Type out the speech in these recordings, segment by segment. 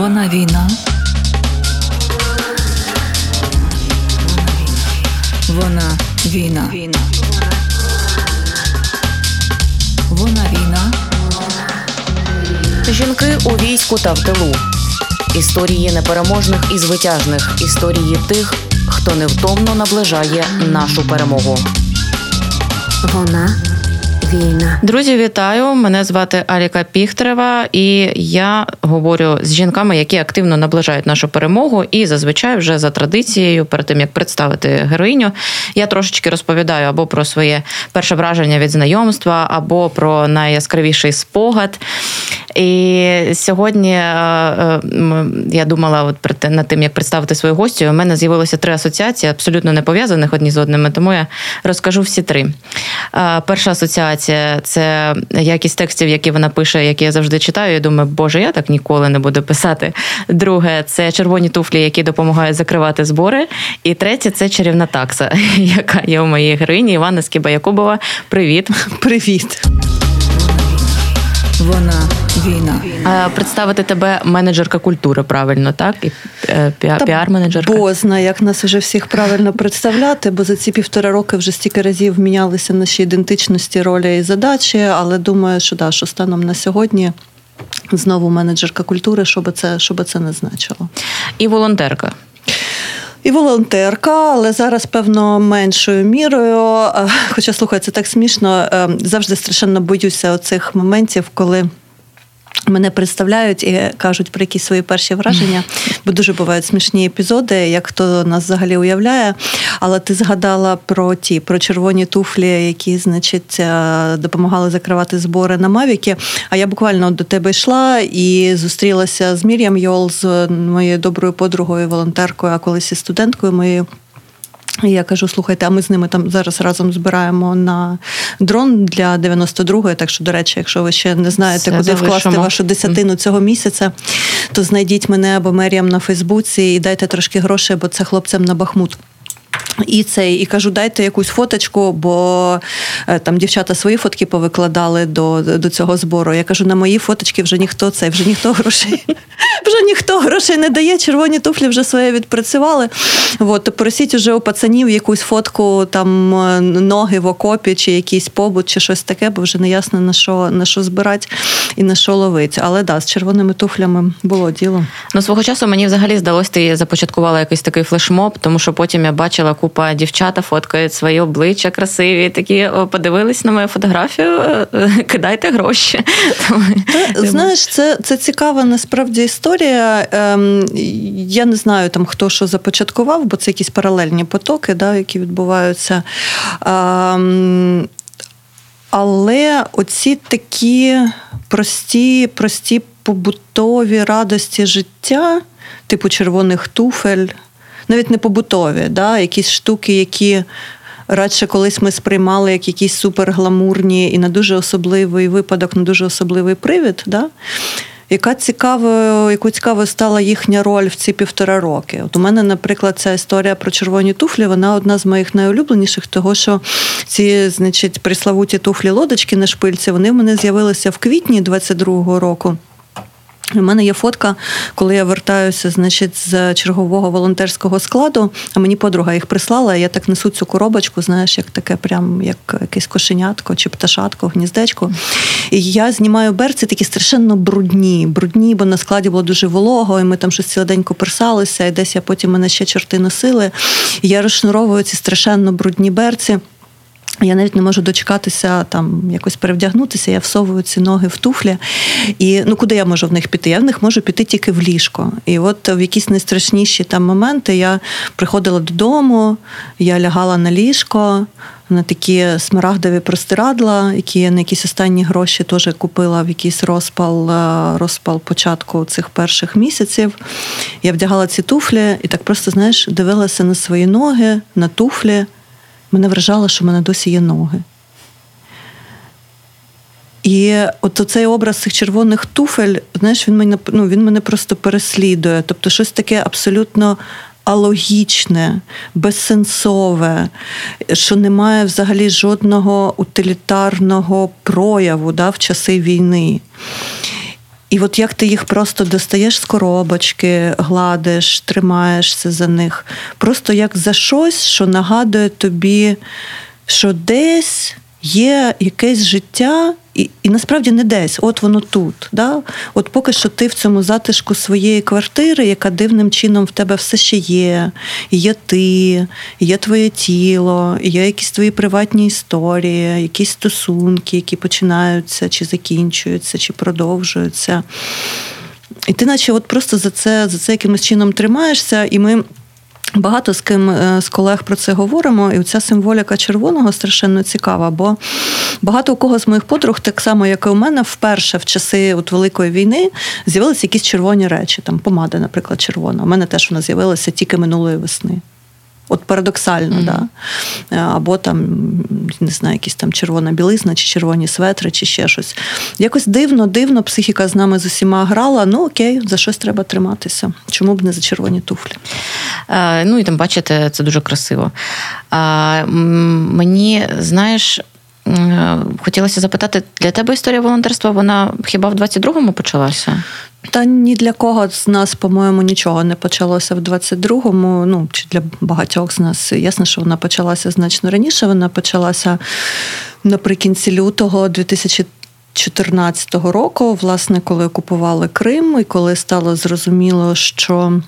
Вона війна. Вона війна. Війна. Вона війна. Жінки у війську та в тилу. Історії непереможних і звитяжних. Історії тих, хто невтомно наближає нашу перемогу. Вона війна. Друзі, вітаю! Мене звати Аліка Піхтрева, і я говорю з жінками, які активно наближають нашу перемогу. І зазвичай, вже за традицією, перед тим як представити героїню, я трошечки розповідаю або про своє перше враження від знайомства, або про найяскравіший спогад. І сьогодні е, е, я думала, от над тим, як представити свою гостю, у мене з'явилося три асоціації, абсолютно не пов'язаних одні з одними, тому я розкажу всі три. Е, перша асоціація це якість текстів, які вона пише, які я завжди читаю. Я думаю, боже, я так ніколи не буду писати. Друге, це червоні туфлі, які допомагають закривати збори. І третє це чарівна такса, яка є у моїй героїні Івана Скіба Якубова. Привіт. Привіт. Вона війна. Представити тебе менеджерка культури, правильно, так? І е, піар-менеджерка? Бозна, як нас вже всіх правильно представляти, бо за ці півтора роки вже стільки разів мінялися наші ідентичності, ролі і задачі, але думаю, що да, що станом на сьогодні. Знову менеджерка культури, що би це, що би це не значило. І волонтерка. І волонтерка, але зараз, певно, меншою мірою. Е, хоча слухай, це так смішно, е, завжди страшенно боюся оцих моментів, коли. Мене представляють і кажуть про якісь свої перші враження, бо дуже бувають смішні епізоди, як хто нас взагалі уявляє. Але ти згадала про ті про червоні туфлі, які, значить, е, допомагали закривати збори на Мавіки. А я буквально до тебе йшла і зустрілася з Мір'ям Йол, з моєю доброю подругою, волонтеркою, а колись і студенткою моєю. І я кажу, слухайте, а ми з ними там зараз разом збираємо на дрон для 92-ї. Так що, до речі, якщо ви ще не знаєте, Все куди залишимо. вкласти вашу десятину цього місяця, то знайдіть мене або Меріям на Фейсбуці і дайте трошки грошей, бо це хлопцям на Бахмут. І цей, і кажу, дайте якусь фоточку, бо е, там дівчата свої фотки повикладали до до цього збору. Я кажу, на мої фоточки вже ніхто це, вже ніхто грошей вже ніхто грошей не дає. Червоні туфлі вже своє відпрацювали. От, то просіть уже у пацанів якусь фотку там е, ноги в окопі, чи якийсь побут, чи щось таке, бо вже не ясно на що на що збирати і на що ловити. Але да, з червоними туфлями було діло. Ну свого часу мені взагалі здалося, ти започаткувала якийсь такий флешмоб, тому що потім я бачила купа дівчата фоткають свої обличчя красиві. Такі подивились на мою фотографію, е, кидайте гроші. Та, знаєш, це це цікава насправді історія. Ем, Я не знаю там хто що започаткував, бо це якісь паралельні потоки, да, які відбуваються. Ем, але оці такі прості, прості побутові радості життя, типу червоних туфель навіть не побутові, да, якісь штуки, які радше колись ми сприймали як якісь супергламурні і на дуже особливий випадок, на дуже особливий привід. Да, яка цікава, яку цікавою стала їхня роль в ці півтора роки? От у мене, наприклад, ця історія про червоні туфлі, вона одна з моїх найулюбленіших, того що ці, значить, приславуті туфлі лодочки на шпильці, вони в мене з'явилися в квітні 22-го року. У мене є фотка, коли я вертаюся, значить, з чергового волонтерського складу, а мені подруга їх прислала. Я так несу цю коробочку, знаєш, як таке, прям як якесь кошенятко чи пташатко, гніздечко. І я знімаю берці такі страшенно брудні. Брудні, бо на складі було дуже волого, і ми там щось цілоденько персалися, і десь я потім мене ще чорти носили. І я розшнуровую ці страшенно брудні берці. Я навіть не можу дочекатися там якось перевдягнутися, я всовую ці ноги в туфлі. І ну куди я можу в них піти? Я в них можу піти тільки в ліжко. І от в якісь найстрашніші там моменти я приходила додому, я лягала на ліжко. На такі смарагдові простирадла, які я на якісь останні гроші теж купила в якийсь розпал е, розпал початку цих перших місяців. Я вдягала ці туфлі і так просто, знаєш, дивилася на свої ноги, на туфлі мене вражало, що в мене досі є ноги. І от цей образ цих червоних туфель, знаєш, він мене ну, він мене просто переслідує. Тобто щось таке абсолютно алогічне, безсенсове, що не має взагалі жодного утилітарного прояву да, в часи війни. І от як ти їх просто достаєш з коробочки, гладиш, тримаєшся за них, просто як за щось, що нагадує тобі, що десь є якесь життя, і і насправді не десь, от воно тут. Да? От поки що ти в цьому затишку своєї квартири, яка дивним чином в тебе все ще є. Є ти, є твоє тіло, є якісь твої приватні історії, якісь стосунки, які починаються, чи закінчуються, чи продовжуються. І ти, наче, от просто за це, за це якимось чином тримаєшся, і ми. Багато з ким е, з колег про це говоримо, і ця символіка червоного страшенно цікава, бо багато у кого з моїх подруг, так само, як і у мене, вперше в часи от Великої війни з'явилися якісь червоні речі, там помада, наприклад, червона. У мене теж вона з'явилася тільки минулої весни. От парадоксально, mm-hmm. да. Е, або там, не знаю, якісь там червона білизна, чи червоні светри, чи ще щось. Якось дивно, дивно, психіка з нами з усіма грала. Ну окей, за щось треба триматися. Чому б не за червоні туфлі? А, ну і там, бачите, це дуже красиво. А, Мені, знаєш. Хотілося запитати, для тебе історія волонтерства, вона хіба в 22-му почалася? Та ні для кого з нас, по-моєму, нічого не почалося в 22-му. Ну, чи для багатьох з нас ясно, що вона почалася значно раніше. Вона почалася наприкінці лютого 2014 року, власне, коли окупували Крим, і коли стало зрозуміло, що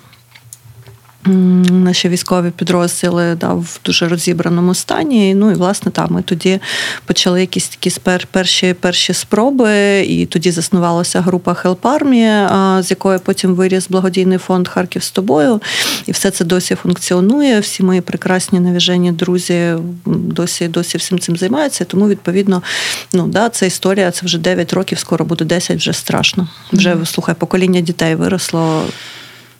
Наші військові підрозділи да, в дуже розібраному стані. Ну і власне там ми тоді почали якісь такі перші перші спроби, і тоді заснувалася група Help Army, з якої потім виріс благодійний фонд Харків з тобою. І все це досі функціонує. Всі мої прекрасні навіжені друзі досі досі всім цим займаються. Тому відповідно, ну да, це історія. Це вже 9 років, скоро буде 10, вже страшно. Вже слухай, покоління дітей виросло.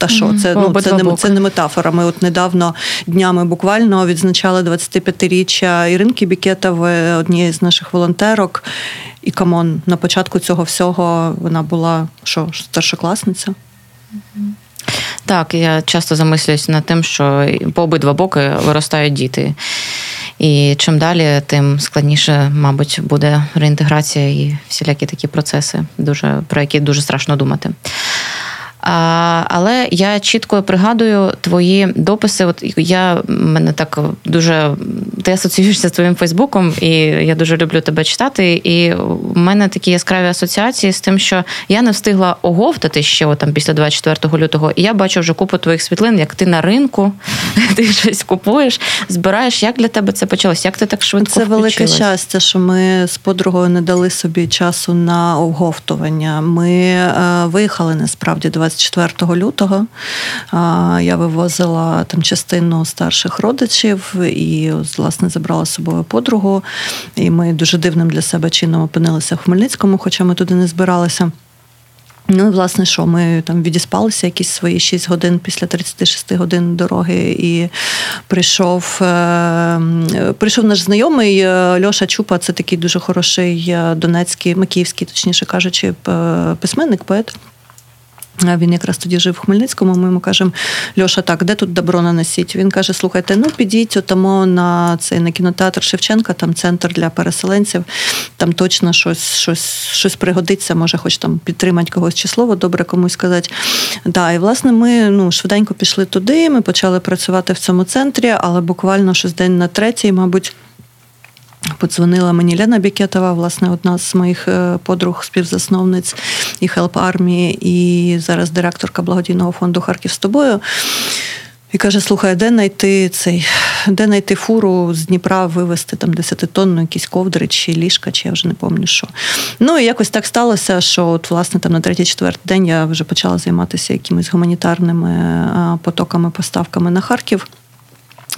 Та що це ну це не це не метафора. Ми от недавно днями буквально відзначали 25-річчя Іринки Бікетової, однієї з наших волонтерок. І come on, на початку цього всього вона була що старшокласниця. Так, я часто замислююсь над тим, що по обидва боки виростають діти. І чим далі, тим складніше, мабуть, буде реінтеграція і всілякі такі процеси, дуже про які дуже страшно думати. Але я чітко пригадую твої дописи. От я мене так дуже ти асоціюєшся з твоїм Фейсбуком, і я дуже люблю тебе читати. І в мене такі яскраві асоціації з тим, що я не встигла оговтати ще там після 24 лютого. І я бачу вже купу твоїх світлин, як ти на ринку, ти щось купуєш, збираєш. Як для тебе це почалось? Як ти так швидко? Це велике щастя, що ми з подругою не дали собі часу на оговтування. Ми е, виїхали насправді 20 24 лютого я вивозила там частину старших родичів і, власне, забрала з собою подругу. І ми дуже дивним для себе чином опинилися в Хмельницькому, хоча ми туди не збиралися. Ну і власне, що ми там відіспалися якісь свої 6 годин після 36 годин дороги, і прийшов е, прийшов наш знайомий е, Льоша Чупа. Це такий дуже хороший е, донецький, макіївський, точніше кажучи, письменник, поет. Він якраз тоді жив в Хмельницькому. Ми йому кажемо, Льоша, так, де тут добро нанесіть? Він каже: слухайте, ну підіть отамо на цей на кінотеатр Шевченка, там центр для переселенців, там точно щось щось, щось пригодиться, може, хоч там підтримати когось чи слово добре комусь сказати. Да, І власне ми ну, швиденько пішли туди. Ми почали працювати в цьому центрі, але буквально щось день на третій, мабуть. Подзвонила мені Лена Бікетова, власне, одна з моїх е, подруг, співзасновниць і Help армії, і зараз директорка благодійного фонду Харків з тобою. І каже: слухай, де знайти цей, де знайти фуру з Дніпра вивезти там 10-тонну якісь ковдри чи ліжка, чи я вже не пам'ятаю що. Ну і якось так сталося, що от, власне, там на третій-четвертий день я вже почала займатися якимись гуманітарними потоками, поставками на Харків.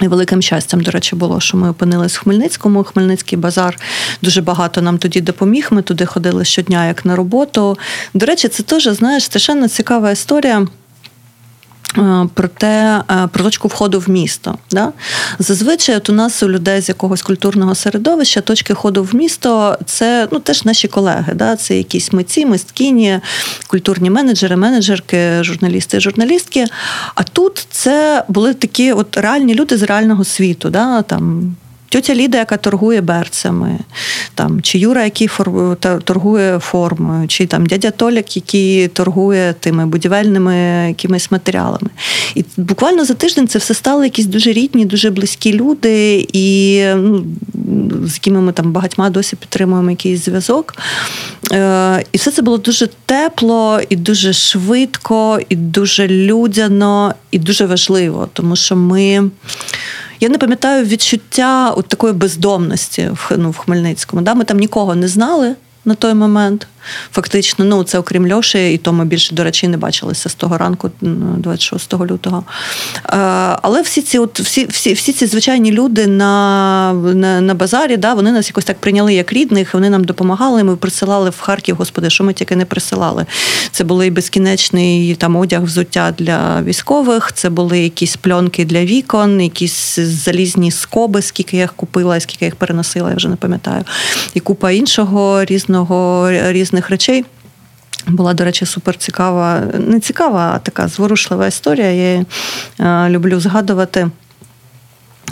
І великим щастям, до речі, було, що ми опинились в Хмельницькому. Хмельницький базар дуже багато нам тоді допоміг. Ми туди ходили щодня, як на роботу. До речі, це теж знаєш страшенно цікава історія. Е, про те, е, про точку входу в місто. Да? Зазвичай от у нас у людей з якогось культурного середовища точки входу в місто це ну, теж наші колеги. Да? Це якісь митці, мисткіні, культурні менеджери, менеджерки, журналісти журналістки. А тут це були такі от реальні люди з реального світу. Да? Там тьотя Ліда, яка торгує берцями, там, чи Юра, який фор... торгує формою, чи там дядя Толік, який торгує тими будівельними якимись матеріалами. І буквально за тиждень це все стало якісь дуже рідні, дуже близькі люди, і ну, з якими ми там багатьма досі підтримуємо якийсь зв'язок. Е, І все це було дуже тепло, і дуже швидко, і дуже людяно, і дуже важливо, тому що ми. Я не пам'ятаю відчуття от такої бездомності в ну, в Хмельницькому. Да? Ми там нікого не знали на той момент. Фактично, ну це окрім Льоші, і то ми більше, до речі, не бачилися з того ранку, 26 лютого. Е, але всі ці от, всі, всі, всі ці звичайні люди на на, на базарі, да, вони нас якось так прийняли як рідних, вони нам допомагали. Ми присилали в Харків, господи, що ми тільки не присилали. Це були і безкінечний там одяг, взуття для військових, це були якісь пленки для вікон, якісь залізні скоби, скільки я їх купила, скільки я їх переносила, я вже не пам'ятаю. І купа іншого різного різного різних речей. Була, до речі, супер цікава, не цікава, а така зворушлива історія. Я її е, люблю згадувати.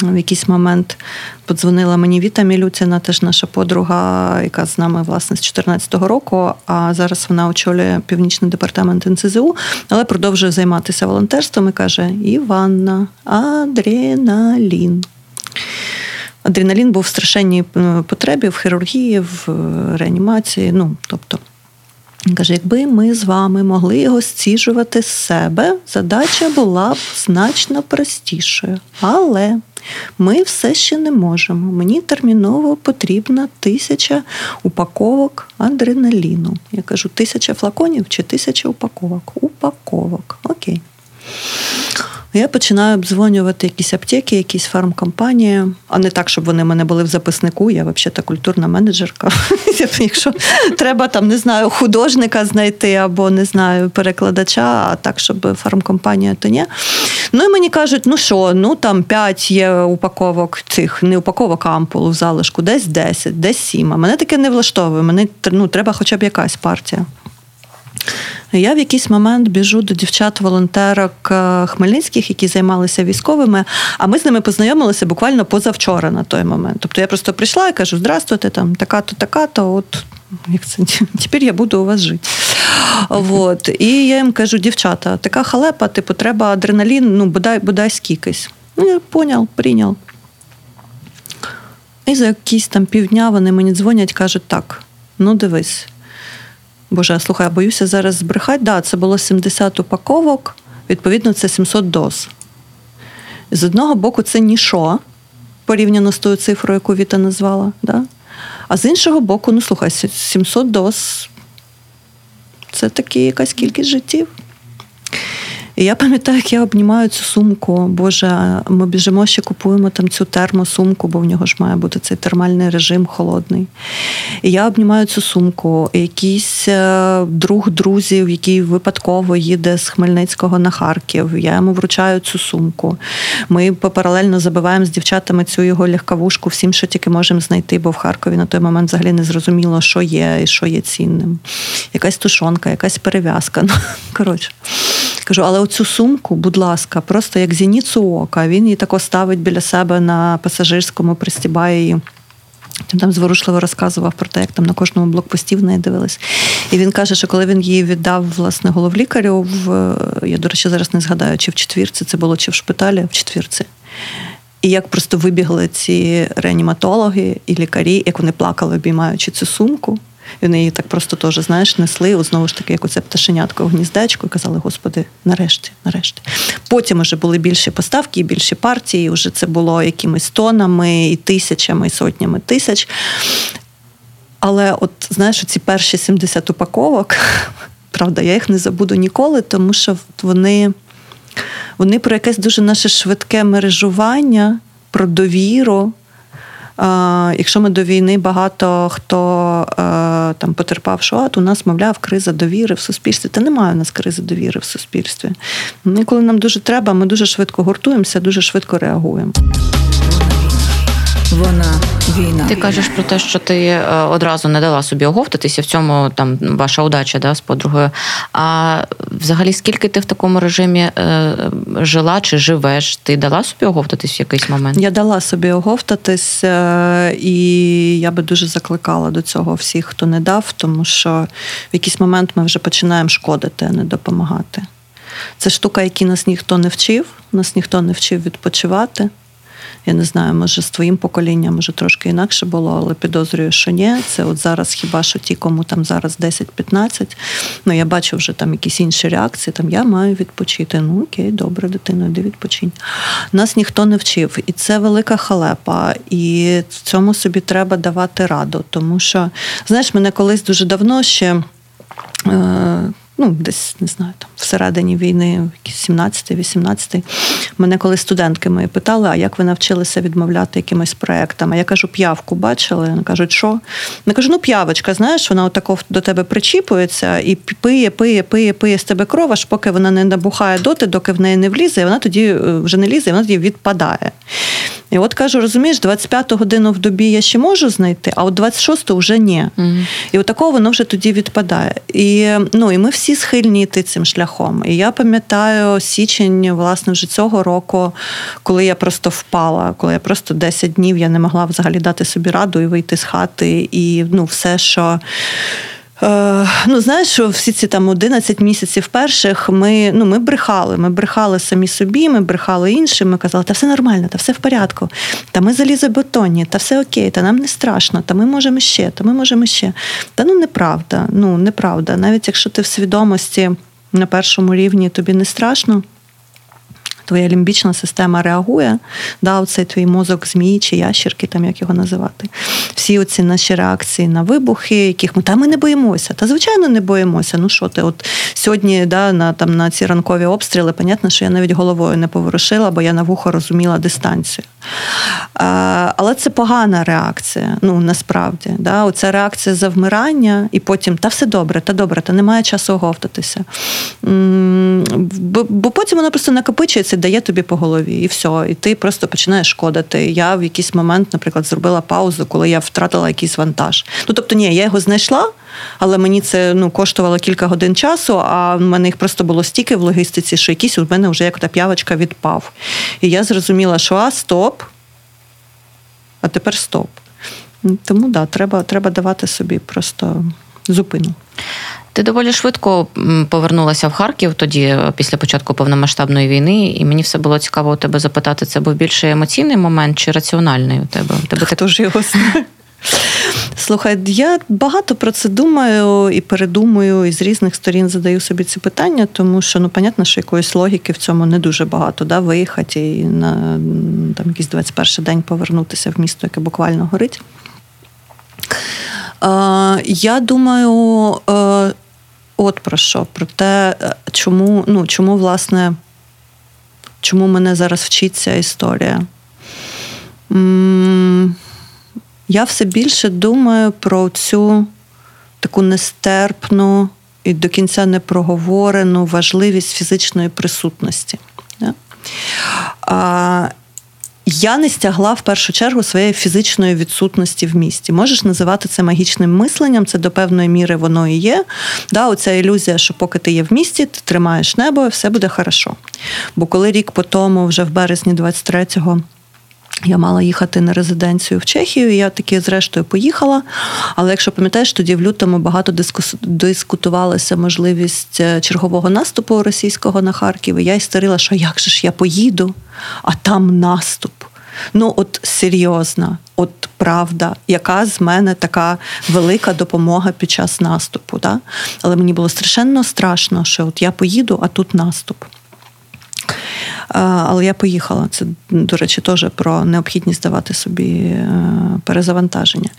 В якийсь момент подзвонила мені Віта Мілюціна, теж наша подруга, яка з нами власне з 2014 року. А зараз вона очолює північний департамент НЦЗУ, але продовжує займатися волонтерством і каже: Іванна, адреналін. Адреналін був в страшенній е, потребі в хірургії, в е, реанімації. Ну, тобто, він каже, якби ми з вами могли його зціжувати з себе, задача була б значно простішою. Але ми все ще не можемо. Мені терміново потрібна тисяча упаковок адреналіну. Я кажу, тисяча флаконів чи тисяча упаковок? Упаковок. Окей. Я починаю обдзвонювати якісь аптеки, якісь фармкомпанії, а не так, щоб вони мене були в записнику. Я взагалі культурна менеджерка. Якщо треба там, не знаю, художника знайти або не знаю, перекладача, а так, щоб фармкомпанія, то ні. Ну і мені кажуть, ну що, ну там 5 є упаковок цих, не упаковок ампул в залишку, десь 10, десь 7. А мене таке не влаштовує. Мені ну, треба хоча б якась партія. Я в якийсь момент біжу до дівчат-волонтерок е, хмельницьких, які займалися військовими. А ми з ними познайомилися буквально позавчора на той момент. Тобто я просто прийшла і кажу: Здравствуйте, там така-то, така-то, от як це тепер я буду у вас жити. Вот. І я їм кажу, дівчата, така халепа, типу, треба адреналін, ну, бодай бодай скількись. Ну, я поняв, прийняв. І за якісь там півдня вони мені дзвонять, кажуть, так, ну дивись. Боже, слухай, я боюся зараз збрехати. Да, це було 70 упаковок, відповідно, це 700 доз. З одного боку, це нішо, порівняно з тою цифрою, яку Віта назвала. Да? А з іншого боку, ну слухай, 700 доз це таки якась кількість життів. І я пам'ятаю, як я обнімаю цю сумку. Боже, ми біжимо ще купуємо там цю термосумку, бо в нього ж має бути цей термальний режим холодний. І я обнімаю цю сумку. І якийсь е, друг друзів, який випадково їде з Хмельницького на Харків. Я йому вручаю цю сумку. Ми паралельно забиваємо з дівчатами цю його легковушку всім, що тільки можемо знайти, бо в Харкові на той момент взагалі не зрозуміло, що є і що є цінним. Якась тушонка, якась перев'язка. Ну, коротше. Кажу, але оцю сумку, будь ласка, просто як зініцу ока. Він її тако ставить біля себе на пасажирському, пристібає її. Він там зворушливо розказував про те, як там на кожному блокпості в неї дивились. І він каже, що коли він її віддав власне головлікарю, в я, до речі, зараз не згадаю, чи в четвірці це було, чи в шпиталі, в четвірці. І як просто вибігли ці реаніматологи і лікарі, як вони плакали, обіймаючи цю сумку. Вони її так просто теж, знаєш, несли, от знову ж таки, як оце пташенятко в гніздечку, і казали, Господи, нарешті, нарешті. Потім вже були більші поставки і більші партії, вже це було якимись тонами, і тисячами, і сотнями тисяч. Але от знаєш, ці перші 70 упаковок, правда, я їх не забуду ніколи, тому що вони, вони про якесь дуже наше швидке мережування, про довіру. Якщо ми до війни багато хто е, там потерпав, що у нас, мовляв, криза довіри в суспільстві. Та немає у нас кризи довіри в суспільстві. І коли нам дуже треба, ми дуже швидко гуртуємося, дуже швидко реагуємо. Вона війна. Ти кажеш про те, що ти е, одразу не дала собі оговтатися в цьому там ваша удача да, з подругою. А взагалі, скільки ти в такому режимі е, жила чи живеш? Ти дала собі оговтатись в якийсь момент? Я дала собі оговтатись, е, і я би дуже закликала до цього всіх, хто не дав, тому що в якийсь момент ми вже починаємо шкодити, а не допомагати. Це штука, які нас ніхто не вчив, нас ніхто не вчив відпочивати. Я не знаю, може з твоїм поколінням, може трошки інакше було, але підозрюю, що ні. Це от зараз хіба що ті, кому там зараз 10-15. Ну я бачу вже там якісь інші реакції. Там я маю відпочити. Ну окей, добре, дитино, йди відпочинь. Нас ніхто не вчив, і це велика халепа. І цьому собі треба давати раду. Тому що, знаєш, мене колись дуже давно ще. Ну, десь не знаю, там всередині війни, 17-18, мене коли студентки мої питали, а як ви навчилися відмовляти якимось проектам? А я кажу, п'явку бачили? Вони кажуть, що? Я кажу, ну п'явочка, знаєш, вона отако до тебе причіпується і пиє, пиє, пиє, пиє з тебе кров, аж поки вона не набухає доти, доки в неї не влізе, і вона тоді е, вже не лізе, і вона тоді відпадає. І от кажу, розумієш, 25 годину в добі я ще можу знайти, а от 26-ту вже ні. Mm. І от такого воно вже тоді відпадає. І ну, і ми всі схильні йти цим шляхом. І я пам'ятаю січень, власне, вже цього року, коли я просто впала, коли я просто 10 днів я не могла взагалі дати собі раду і вийти з хати, і ну, все, що. Е, ну, знаєш, всі ці там 11 місяців перших ми ну, ми брехали. Ми брехали самі собі, ми брехали іншим. Ми казали, та все нормально, та все в порядку, та ми залізобетонні, та все окей, та нам не страшно, та ми можемо ще, та ми можемо ще. Та ну неправда. Ну, неправда. Навіть якщо ти в свідомості на першому рівні тобі не страшно твоя лімбічна система реагує, да, оцей твій мозок змії чи ящерки, там як його називати. Всі оці наші реакції на вибухи, яких ми та ми не боїмося. Та звичайно не боїмося. Ну що ти, от сьогодні да, на там на ці ранкові обстріли, понятно, що я навіть головою не поворушила, бо я на вухо розуміла дистанцію. А, Але це погана реакція. Ну насправді, да, оця реакція завмирання, і потім та все добре, та добре, та немає часу оговтатися. Бо, бо потім вона просто накопичується дає тобі по голові, і все. І ти просто починаєш шкодити. Я в якийсь момент, наприклад, зробила паузу, коли я втратила якийсь вантаж. Ну тобто, ні, я його знайшла, але мені це ну коштувало кілька годин часу. А в мене їх просто було стільки в логістиці, що якийсь у мене вже як та п'явочка відпав. І я зрозуміла, що а стоп, а тепер стоп. Тому да, треба, треба давати собі просто зупину. Ти доволі швидко повернулася в Харків тоді, е, після початку повномасштабної війни, і мені все було цікаво у тебе запитати, це був більше емоційний момент чи раціональний у тебе? Тебе Хто ж його знає? Слухай, я багато про це думаю і передумую, і з різних сторін задаю собі ці питання, тому що ну, понятно, що якоїсь логіки в цьому не дуже багато. Да? Виїхати і на там, якийсь 21 день повернутися в місто, яке буквально горить. Я думаю, е, от про що? Про те, е, чому, ну, чому, власне, чому мене зараз вчить ця історія. Я все більше думаю про цю таку нестерпну і до кінця не проговорену важливість фізичної присутності. Я не стягла в першу чергу своєї фізичної відсутності в місті. Можеш називати це магічним мисленням, це до певної міри воно і є. Да, Оця ілюзія, що поки ти є в місті, ти тримаєш небо, і все буде хорошо. Бо коли рік по тому, вже в березні 23-го, я мала їхати на резиденцію в Чехію, і я таки, зрештою, поїхала. Але якщо пам'ятаєш, тоді в лютому багато дискутувалася можливість е, чергового наступу російського на Харків. І Я істерила, що як же ж я поїду, а там наступ. Ну, от серйозна, от правда, яка з мене така велика допомога під час наступу. Да? Але мені було страшенно страшно, що от я поїду, а тут наступ. Але я поїхала. Це, до речі, теж про необхідність давати собі е, перезавантаження.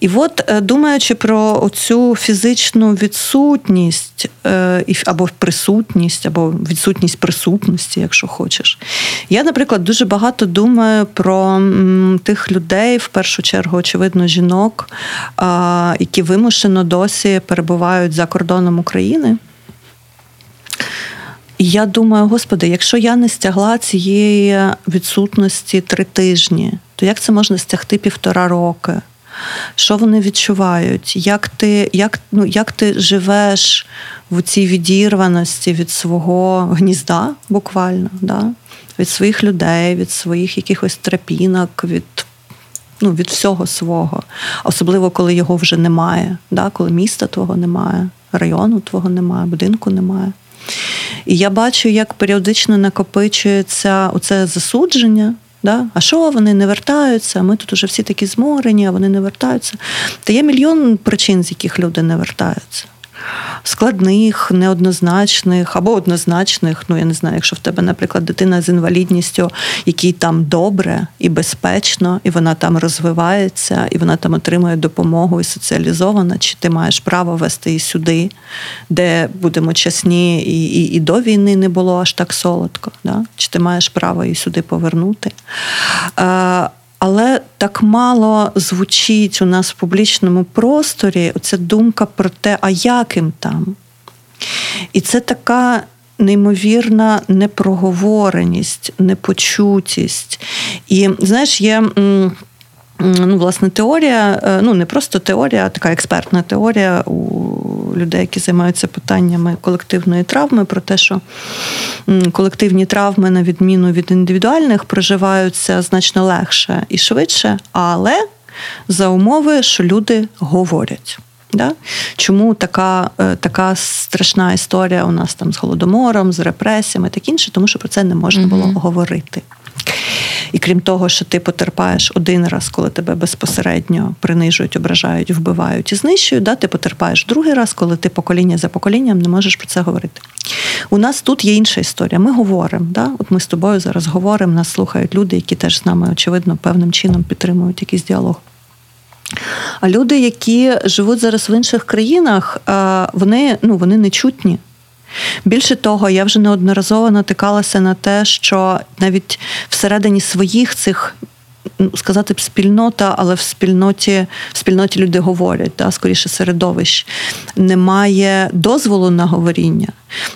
І от, е, думаючи про цю фізичну відсутність е, або присутність, або відсутність присутності, якщо хочеш, я, наприклад, дуже багато думаю про тих людей, в першу чергу, очевидно, жінок, які вимушено досі перебувають за кордоном України. І я думаю, господи, якщо я не стягла цієї відсутності три тижні, то як це можна стягти півтора роки? Що вони відчувають? Як ти як, ну, як ти живеш в цій відірваності від свого гнізда, буквально, да? від своїх людей, від своїх якихось трапінок, від ну, від всього свого, особливо коли його вже немає, да? коли міста твого немає, району твого немає, будинку немає. І я бачу, як періодично накопичується оце засудження. Да? А що вони не вертаються? Ми тут уже всі такі зморені, а вони не вертаються. Та є мільйон причин, з яких люди не вертаються складних, неоднозначних або однозначних. Ну я не знаю, якщо в тебе, наприклад, дитина з інвалідністю, якій там добре і безпечно, і вона там розвивається, і вона там отримує допомогу і соціалізована, чи ти маєш право вести її сюди, де будемо чесні, і і, і до війни не було аж так солодко. Да? Чи ти маєш право її сюди повернути? Але так мало звучить у нас в публічному просторі ця думка про те, а яким там. І це така неймовірна непроговореність, непочутість. І знаєш, є ну, власне, теорія, е, ну не просто теорія, а така експертна теорія у людей, які займаються питаннями колективної травми, про те, що колективні травми, на відміну від індивідуальних, проживаються значно легше і швидше, але за умови, що люди говорять. Да? Чому така е, така страшна історія у нас там з голодомором, з репресіями, так інше, тому що про це не можна було mm говорити. І крім того, що ти потерпаєш один раз, коли тебе безпосередньо принижують, ображають, вбивають і знищують, да, ти потерпаєш другий раз, коли ти покоління за поколінням не можеш про це говорити. У нас тут є інша історія. Ми говоримо. Да? От ми з тобою зараз говоримо, нас слухають люди, які теж з нами, очевидно, певним чином підтримують якийсь діалог. А люди, які живуть зараз в інших країнах, вони ну, вони не чутні. Більше того, я вже неодноразово натикалася на те, що навіть всередині своїх цих. Ну, сказати б спільнота, але в спільноті в спільноті люди говорять, да, скоріше середовищ. Немає дозволу на говоріння.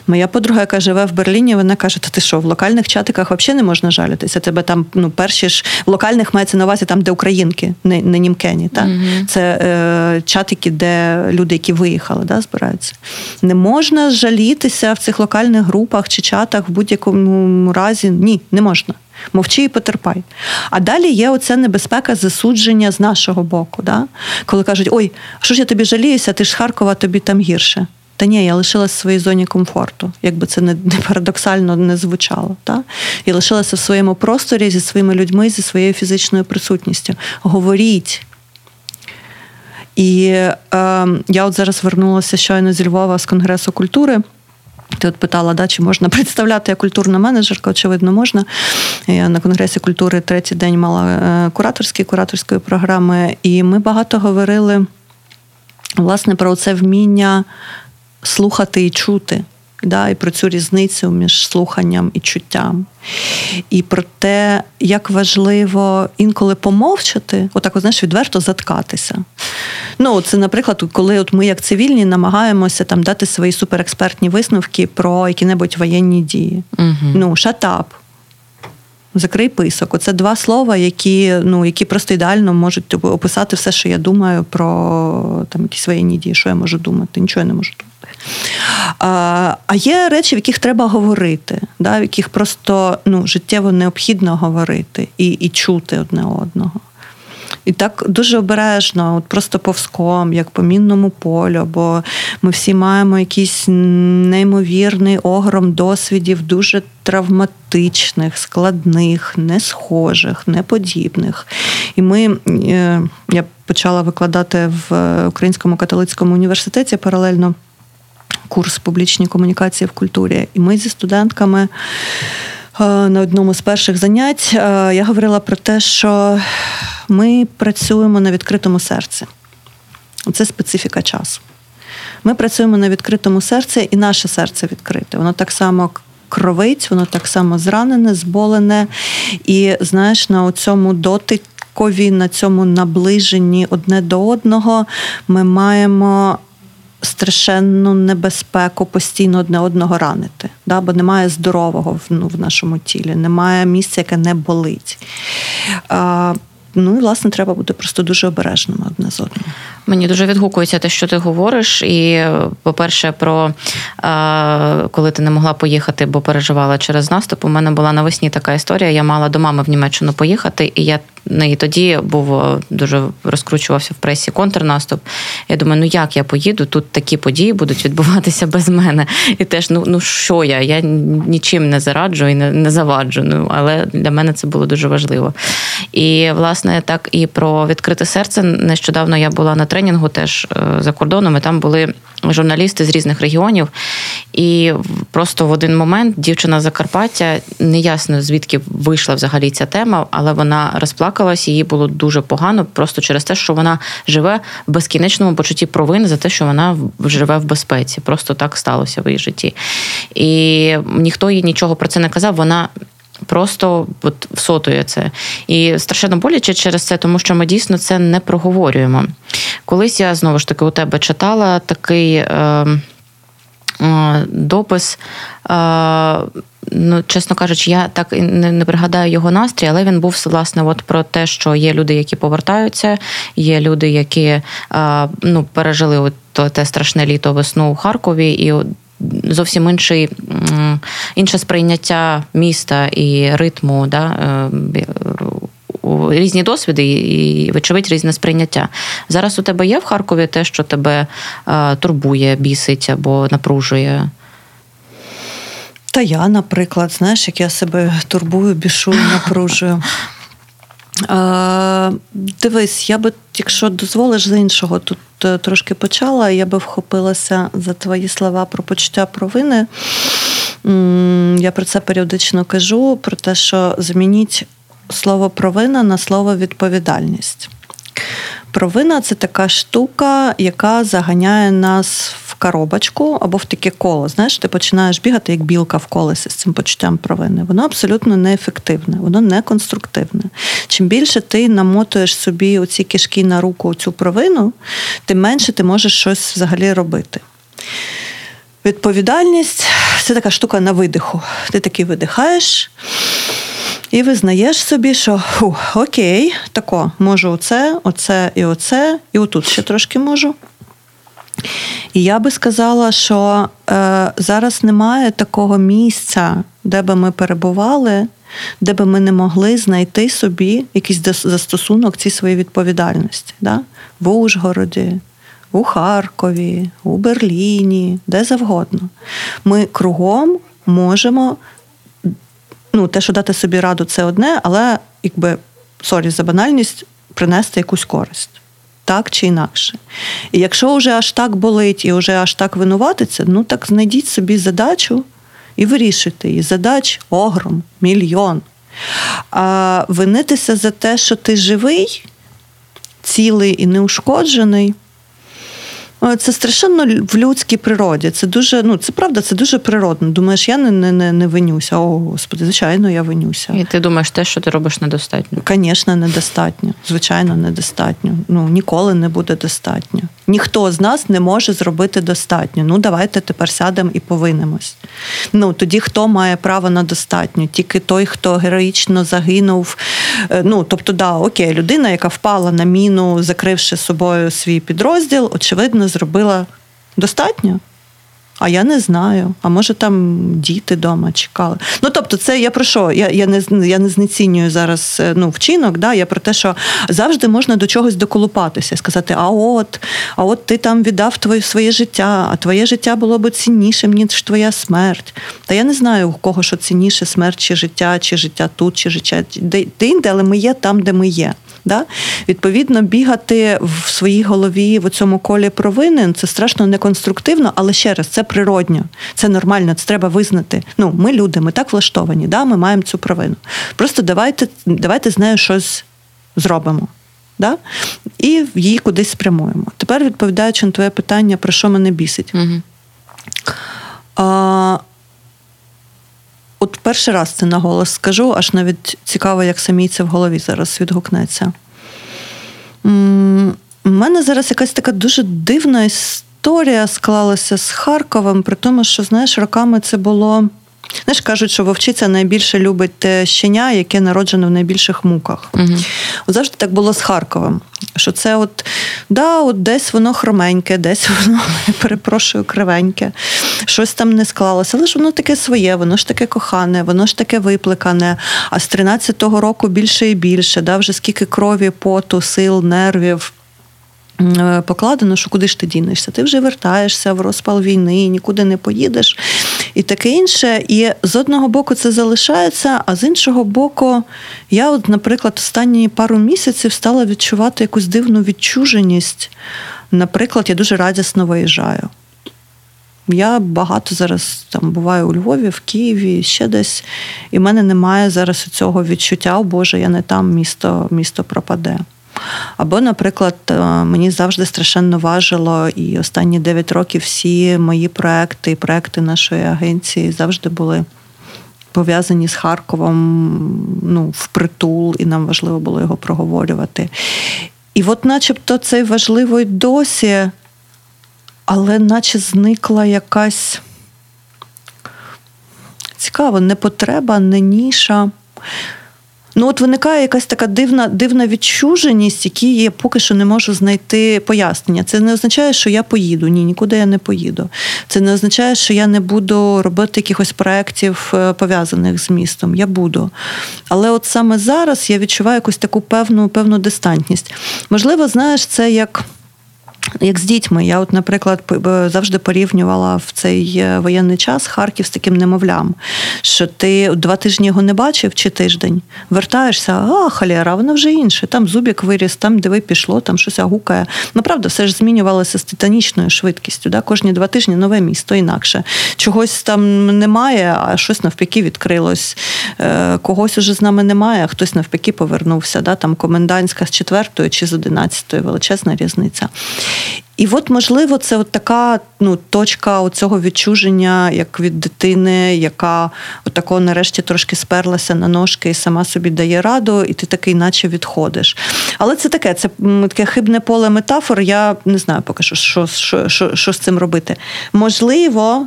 Моя подруга, яка живе в Берліні, вона каже: Та ти що, в локальних чатиках взагалі не можна жалітися? Тебе там ну, перші ж в локальних мається на увазі там, де українки, не не німкені. Та? Mm-hmm. Це е, чатики, де люди, які виїхали, да, збираються. Не можна жалітися в цих локальних групах чи чатах в будь-якому разі. Ні, не можна. Мовчи і потерпай. А далі є оця небезпека засудження з нашого боку. Да? Коли кажуть, ой, що ж я тобі жаліюся, ти ж Харкова, тобі там гірше. Та ні, я лишилася в своїй зоні комфорту, якби це не парадоксально не звучало. Та? Я лишилася в своєму просторі зі своїми людьми, зі своєю фізичною присутністю. Говоріть. І е, я от зараз вернулася щойно зі Львова з Конгресу культури. Ти от питала, да, чи можна представляти як культурна менеджерка? Очевидно, можна. Я на Конгресі культури третій день мала е, кураторські кураторської програми, і ми багато говорили власне про це вміння слухати і чути. Да, І про цю різницю між слуханням і чуттям. І про те, як важливо інколи помовчати, отак, знаєш, відверто заткатися. Ну, це, наприклад, коли от ми, як цивільні, намагаємося там дати свої суперекспертні висновки про які-небудь воєнні дії. Угу. Ну, шатап. Закрий писок. Оце два слова, які ну, які просто ідеально можуть описати все, що я думаю про там якісь воєнні дії. Що я можу думати? Нічого я не можу думати. А є речі, в яких треба говорити, да, в яких просто ну, життєво необхідно говорити і, і чути одне одного. І так дуже обережно, от просто повзком, як по мінному полю, бо ми всі маємо якийсь неймовірний огром досвідів, дуже травматичних, складних, не схожих, неподібних. І ми, е, я почала викладати в Українському католицькому університеті паралельно курс публічні комунікації в культурі. І ми зі студентками. Е, на одному з перших занять е, я говорила про те, що ми працюємо на відкритому серці. Це специфіка часу. Ми працюємо на відкритому серці, і наше серце відкрите. Воно так само кровить, воно так само зранене, зболене. І знаєш, на цьому дотикові, на цьому наближенні одне до одного ми маємо страшенну небезпеку постійно одне одного ранити, да? бо немає здорового ну, в нашому тілі, немає місця, яке не болить. А, Ну і власне треба бути просто дуже обережними одне з одним. Мені дуже відгукується те, що ти говориш. І, по-перше, про коли ти не могла поїхати, бо переживала через наступ. У мене була навесні така історія. Я мала до мами в Німеччину поїхати, і я і тоді був е, дуже розкручувався в пресі контрнаступ. Я думаю, ну як я поїду? Тут такі події будуть відбуватися без мене. І теж, ну ну що я? Я нічим не зараджу і не не заваджу. Ну, Але для мене це було дуже важливо. І, власне, так і про відкрите серце. Нещодавно я була на тренінгу теж е, за кордоном, і там були журналісти з різних регіонів. І просто в один момент дівчина Закарпаття, неясно звідки вийшла взагалі ця тема, але вона розплакалась, їй було дуже погано, просто через те, що вона живе в безкінечному почутті провини за те, що вона живе в безпеці. Просто так сталося в її житті. І ніхто їй нічого про це не казав. Вона. Просто от всотує це. І страшенно боляче через це, тому що ми дійсно це не проговорюємо. Колись я знову ж таки у тебе читала такий. Е, Е, допис. Е, ну, чесно кажучи, я так не не пригадаю його настрій, але він був власне от про те, що є люди, які повертаються, є люди, які е, ну, пережили от те страшне літо весну у Харкові, і зовсім інший, інше сприйняття міста і ритму да, різні досвіди і, вочевидь, різне сприйняття. Зараз у тебе є в Харкові те, що тебе е, турбує, бісить або напружує. Та я, наприклад, знаєш, як я себе турбую, бішую, напружую. Е, Дивись, я би, якщо дозволиш з іншого, тут е, трошки почала, я би вхопилася за твої слова про почуття провини. Я про це періодично кажу: про те, що змініть слово провина на слово відповідальність. Провина це така штука, яка заганяє нас коробочку або в таке коло. Знаєш, ти починаєш бігати як білка в колесі з цим почуттям провини. Воно абсолютно неефективне, воно не конструктивне. Чим більше ти намотуєш собі оці кишки на руку цю провину, тим менше ти можеш щось взагалі робити. Відповідальність це така штука на видиху. Ти таки видихаєш. І визнаєш собі, що окей, тако, можу оце, оце і оце, і отут ще трошки можу. І я би сказала, що е, зараз немає такого місця, де би ми перебували, де би ми не могли знайти собі якийсь застосунок цій своїй відповідальності. Да? В Ужгороді, у Харкові, у Берліні, де завгодно. Ми кругом можемо ну, те, що дати собі раду, це одне, але якби sorry за банальність принести якусь користь. Так чи інакше. І якщо вже аж так болить і вже аж так винуватиться, ну так знайдіть собі задачу і вирішуйте її. Задач огром, мільйон. А винитися за те, що ти живий, цілий і неушкоджений, це страшенно в людській природі. Це дуже, ну це правда, це дуже природно. Думаєш, я не не, не, не винюся. О, господи, звичайно, я винюся. І ти думаєш, те, що ти робиш, недостатньо? Звісно, недостатньо. Звичайно, недостатньо. Ну ніколи не буде достатньо. Ніхто з нас не може зробити достатньо. Ну, давайте тепер сядемо і повинемось. Ну тоді хто має право на достатньо? Тільки той, хто героїчно загинув. Е, ну тобто, да, окей, людина, яка впала на міну, закривши собою свій підрозділ, очевидно зробила достатньо. А я не знаю. А може там діти вдома чекали. Ну тобто, це я про що? Я я не я не знецінюю зараз е, ну, вчинок. Да? Я про те, що завжди можна до чогось доколупатися, сказати: а от, а от ти там віддав твоє своє життя, а твоє життя було б ціннішим, ніж твоя смерть. Та я не знаю, у кого що цінніше смерть, чи життя, чи життя тут, чи життя де-інде, але ми є там, де ми є. Да? Відповідно, бігати в своїй голові в цьому колі провинен це страшно неконструктивно, але ще раз, це природньо, це нормально, це треба визнати. Ну, Ми люди, ми так влаштовані, да? ми маємо цю провину. Просто давайте, давайте з нею щось зробимо. Да? І її кудись спрямуємо. Тепер відповідаючи на твоє питання, про що мене бісить. Угу. А, От перший раз це на голос скажу, аж навіть цікаво, як самій це в голові зараз відгукнеться. У мене зараз якась така дуже дивна історія склалася з Харковом, при тому, що, знаєш, роками це було Знаєш, кажуть, що вовчиця найбільше любить те щеня, яке народжене в найбільших муках. Угу. От завжди так було з Харковом. Що це от, да, от десь воно хроменьке, десь воно, перепрошую, кривеньке, щось там не склалося. Але ж воно таке своє, воно ж таке кохане, воно ж таке виплекане. А з 13-го року більше і більше, да, вже скільки крові, поту, сил, нервів. Е, покладено, що куди ж ти дінешся? Ти вже вертаєшся в розпал війни, нікуди не поїдеш і таке інше. І з одного боку це залишається, а з іншого боку, я, от, наприклад, останні пару місяців стала відчувати якусь дивну відчуженість. Наприклад, я дуже радісно виїжджаю. Я багато зараз там буваю у Львові, в Києві, ще десь, і в мене немає зараз цього відчуття, о Боже, я не там, місто, місто пропаде. Або, наприклад, е, мені завжди страшенно важило, і останні 9 років всі мої проекти і проекти нашої агенції завжди були пов'язані з Харковом ну, впритул, і нам важливо було його проговорювати. І от, начебто, це важливо й досі, але наче зникла якась цікава не потреба, не ніша. Ну, от виникає якась така дивна дивна відчуженість, які я поки що не можу знайти пояснення. Це не означає, що я поїду. Ні, нікуди я не поїду. Це не означає, що я не буду робити якихось проєктів, е, пов'язаних з містом. Я буду. Але от саме зараз я відчуваю якусь таку певну, певну дистантність. Можливо, знаєш, це як. Як з дітьми, я, от, наприклад, завжди порівнювала в цей е, воєнний час Харків з таким немовлям, що ти два тижні його не бачив чи тиждень, вертаєшся, а халера, вона вже інше. Там зубік виріс, там диви пішло, там щось гукає. Ну, правда, все ж змінювалося з титанічною швидкістю. Да? Кожні два тижні нове місто інакше. Чогось там немає, а щось навпаки відкрилось. Е, когось уже з нами немає, а хтось навпаки повернувся. Да? Там комендантська з четвертої чи з одинадцятої величезна різниця. І от, можливо, це от така ну, точка цього відчуження, як від дитини, яка отако нарешті трошки сперлася на ножки і сама собі дає раду, і ти такий, наче відходиш. Але це таке, це таке хибне поле метафор. Я не знаю поки що, що, що, що, що з цим робити. Можливо,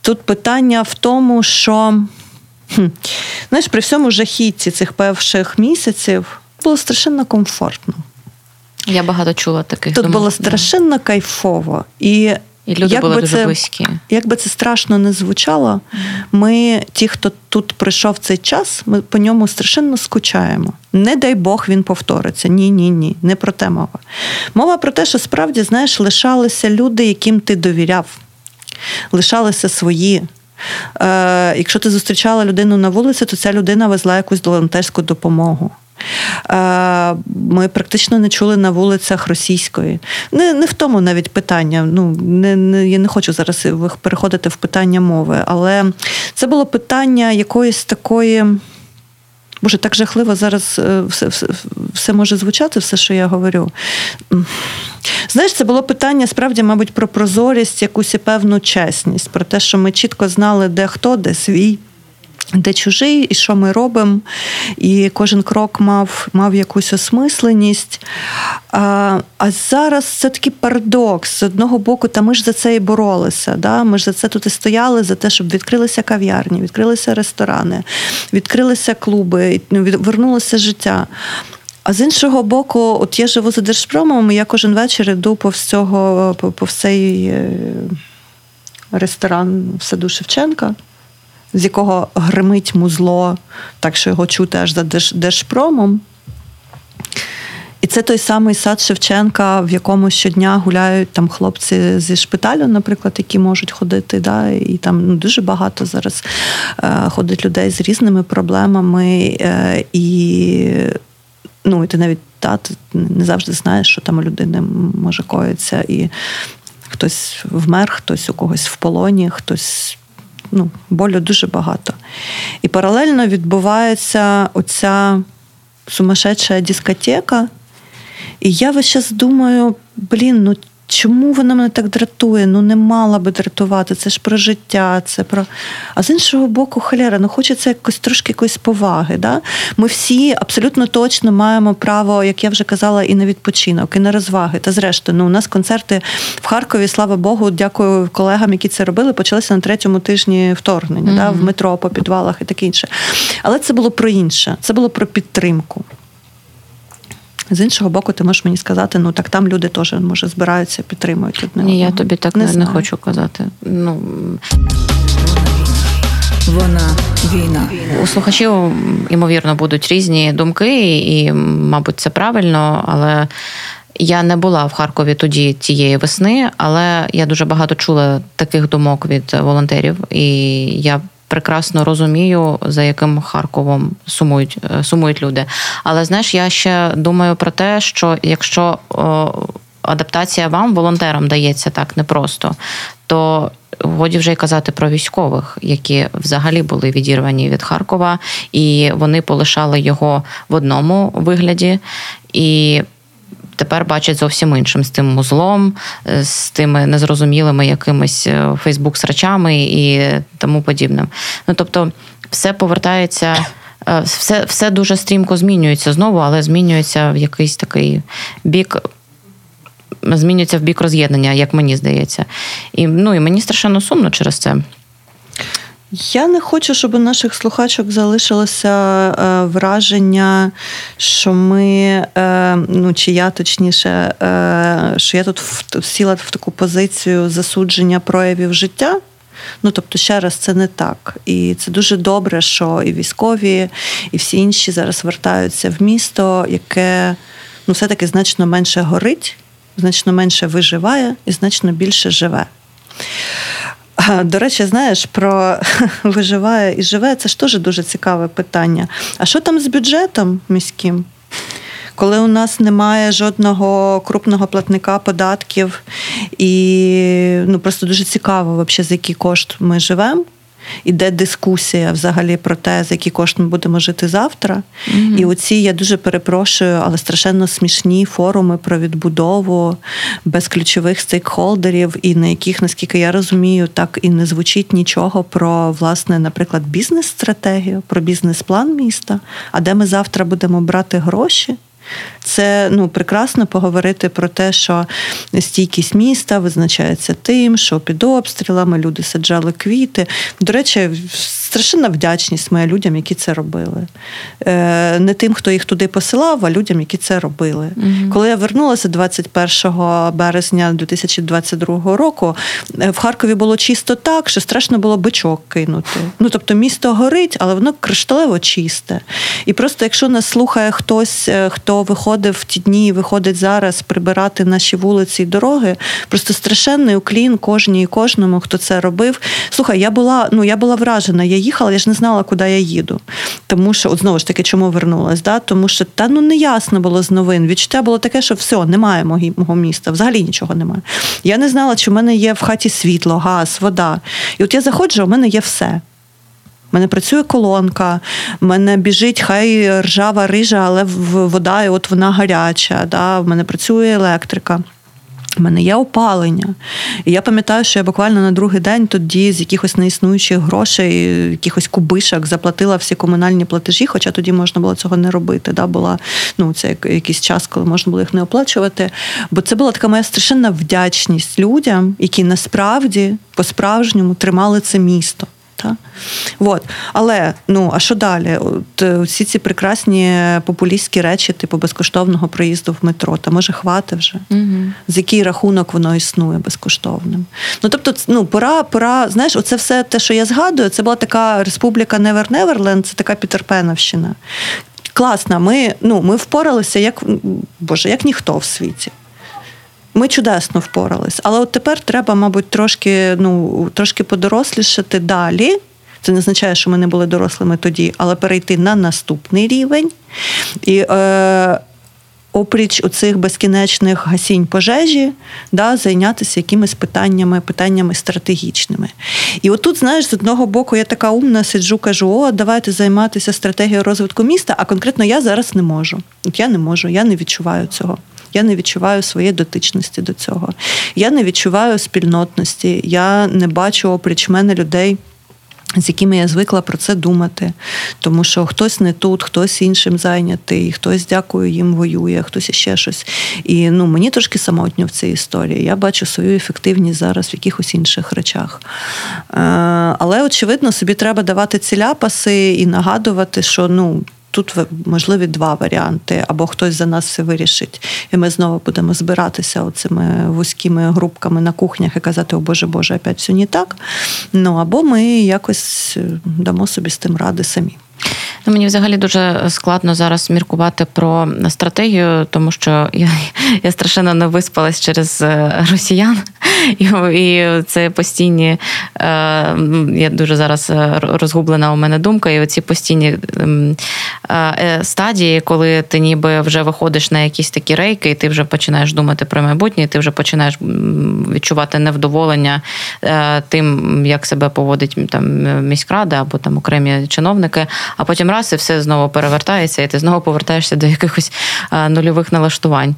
тут питання в тому, що хм, знаєш, при всьому жахітті цих перших місяців було страшенно комфортно. Я багато чула таких. Тут думаю, було страшенно кайфово. І і люди як були дуже це, близькі. Як би це страшно не звучало, ми, ті, хто тут прийшов цей час, ми по ньому страшенно скучаємо. Не дай Бог він повториться. Ні, ні, ні. Не про те мова. Мова про те, що справді, знаєш, лишалися люди, яким ти довіряв, лишалися свої. Е, Якщо ти зустрічала людину на вулиці, то ця людина везла якусь волонтерську допомогу. Е, ми практично не чули на вулицях російської. Не не в тому навіть питання. Ну не, не я не хочу зараз переходити в питання мови, але це було питання якоїсь такої. Боже, так жахливо зараз е, все, все, все може звучати, все, що я говорю. Знаєш, це було питання справді, мабуть, про прозорість, якусь і певну чесність, про те, що ми чітко знали, де хто, де свій де чужий, і що ми робимо, і кожен крок мав мав якусь осмисленість. А а зараз це такий парадокс. З одного боку, та ми ж за це і боролися. Да? Ми ж за це тут і стояли, за те, щоб відкрилися кав'ярні, відкрилися ресторани, відкрилися клуби, ну, вернулося життя. А з іншого боку, от я живу за Держпромом, і я кожен вечір йду повз цього, повз цей е, ресторан в саду Шевченка з якого гримить музло, так що його чути аж за Держпромом. І це той самий сад Шевченка, в якому щодня гуляють там хлопці зі шпиталю, наприклад, які можуть ходити. Да, І там ну, дуже багато зараз е, ходить людей з різними проблемами. Е, і ну, і ти навіть та, ти не завжди знаєш, що там у людини може коїться. І хтось вмер, хтось у когось в полоні, хтось ну, болю дуже багато. І паралельно відбувається оця сумасшедша дискотека. І я весь час думаю, блін, ну чому вона мене так дратує? Ну не мала би дратувати, це ж про життя, це про. А з іншого боку, халера, ну хочеться якось трошки якоїсь поваги. Да? Ми всі абсолютно точно маємо право, як я вже казала, і на відпочинок, і на розваги. Та зрештою, ну у нас концерти в Харкові, слава Богу, дякую колегам, які це робили, почалися на третьому тижні вторгнення, mm-hmm. да, в метро, по підвалах і таке інше. Але це було про інше, це було про підтримку. З іншого боку, ти можеш мені сказати, ну так там люди теж може збираються, підтримують одне. Ні, я тобі так не, не хочу казати. Ну вона війна. У слухачів, ймовірно, будуть різні думки, і, мабуть, це правильно, але. Я не була в Харкові тоді тієї весни, але я дуже багато чула таких думок від волонтерів, і я прекрасно розумію, за яким Харковом сумують е, сумують люди. Але знаєш, я ще думаю про те, що якщо адаптація вам, волонтерам, дається так непросто, то годі вже й казати про військових, які взагалі були відірвані від Харкова, і вони полишали його в одному вигляді. І тепер бачать зовсім іншим з тим музлом, е, з тими незрозумілими якимись Фейсбук-срачами і тому подібним. Ну тобто, все повертається. Е, все все дуже стрімко змінюється знову, але змінюється в якийсь такий бік, змінюється в бік роз'єднання, як мені здається. І ну, і мені страшенно сумно через це. Я не хочу, щоб у наших слухачок залишилося е, враження, що ми, е, ну чи я точніше, е, що я тут сіла в таку позицію засудження проявів життя. Ну, тобто, ще раз, це не так. І це дуже добре, що і військові, і всі інші зараз вертаються в місто, яке ну, все-таки значно менше горить, значно менше виживає і значно більше живе. До речі, знаєш, про виживає і живе це ж теж дуже цікаве питання. А що там з бюджетом міським? Коли у нас немає жодного крупного платника податків, і ну просто дуже цікаво, взагалі, за який кошт ми живемо іде дискусія взагалі про те, за які кошти ми будемо жити завтра. Mm-hmm. І оці я дуже перепрошую, але страшенно смішні форуми про відбудову без ключових стейкхолдерів, і на яких, наскільки я розумію, так і не звучить нічого про власне, наприклад, бізнес-стратегію, про бізнес-план міста. А де ми завтра будемо брати гроші? Це ну прекрасно поговорити про те, що стійкість міста визначається тим, що під обстрілами люди саджали квіти. До речі, страшенна вдячність моя людям, які це робили. Е, Не тим, хто їх туди посилав, а людям, які це робили. Угу. Коли я вернулася 21 березня 2022 року, е, в Харкові було чисто так, що страшно було бичок кинути. Ну тобто місто горить, але воно кришталево чисте. І просто якщо нас слухає хтось, е, хто виходив в ті дні, і виходить зараз прибирати наші вулиці і дороги, просто страшенний уклін кожній і кожному, хто це робив. Слухай, я була, ну я була вражена. Я їхала, я ж не знала, куди я їду. Тому що, от знову ж таки, чому вернулась? Да? Тому що та ну не ясно було з новин. Відчуття було таке, що все, немає мого міста, взагалі нічого немає. Я не знала, чи в мене є в хаті світло, газ, вода. І от я заходжу, у мене є все. У мене працює колонка, в мене біжить хай ржава рижа, але вода, от вона гаряча. Да? В мене працює електрика. У мене є опалення. І я пам'ятаю, що я буквально на другий день тоді з якихось неіснуючих грошей, якихось кубишок заплатила всі комунальні платежі, хоча тоді можна було цього не робити. Да? Була ну, це якийсь час, коли можна було їх не оплачувати. Бо це була така моя страшенна вдячність людям, які насправді по-справжньому тримали це місто. Та? Вот. Але ну а що далі? От, е, Всі ці прекрасні популістські речі, типу безкоштовного проїзду в метро, та може хвати вже, угу. з який рахунок воно існує безкоштовним. Ну тобто, ну пора, пора, знаєш, оце все те, що я згадую, це була така республіка Невер Неверленд, це така Пітерпеновщина. Класна, ми ну, ми впоралися як Боже, як ніхто в світі. Ми чудесно впорались. Але от тепер треба, мабуть, трошки ну, трошки подорослішати далі. Це не означає, що ми не були дорослими тоді, але перейти на наступний рівень. І е, опріч у цих безкінечних гасінь пожежі, да, зайнятися якимись питаннями, питаннями стратегічними. І отут, знаєш, з одного боку, я така умна, сиджу, кажу: о, давайте займатися стратегією розвитку міста, а конкретно я зараз не можу. От я не можу, я не відчуваю цього. Я не відчуваю своєї дотичності до цього. Я не відчуваю спільнотності. Я не бачу опріч мене людей з якими я звикла про це думати. Тому що хтось не тут, хтось іншим зайнятий, хтось, дякую, їм воює, хтось іще щось. І ну, мені трошки самотньо в цій історії. Я бачу свою ефективність зараз в якихось інших речах. Е, але, очевидно, собі треба давати ці ляпаси і нагадувати, що ну, тут можливі два варіанти: або хтось за нас все вирішить, і ми знову будемо збиратися оцими вузькими групками на кухнях і казати, о Боже Боже, опять все не так. Ну або ми якось дамо собі з тим ради самі. Ну, Мені взагалі дуже складно зараз міркувати про стратегію, тому що я я страшенно не виспалась через е, росіян, і і це постійні. Е, я дуже зараз е, розгублена у мене думка, і оці постійні ем, стадії, коли ти ніби вже виходиш на якісь такі рейки, і ти вже починаєш думати про майбутнє, ти вже починаєш відчувати невдоволення тим, як себе поводить там міськрада або там окремі чиновники, а потім раз і все знову перевертається, і ти знову повертаєшся до якихось нульових налаштувань.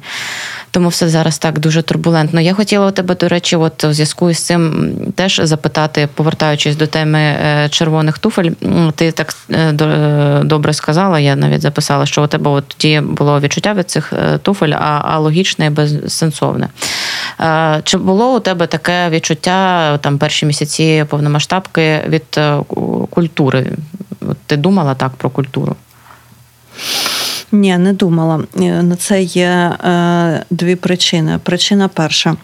Тому все зараз так дуже турбулентно. Я хотіла у тебе, до речі, от у зв'язку з цим теж запитати, повертаючись до теми е, червоних туфель, ти так е, е, добре сказала. Я навіть записала, що у тебе от тоді було відчуття від цих туфель, а, а логічне і безсенсовне. Чи було у тебе таке відчуття там перші місяці повномасштабки від культури? Ти думала так про культуру? Ні, не думала. Е, на це є е, дві причини. Причина перша.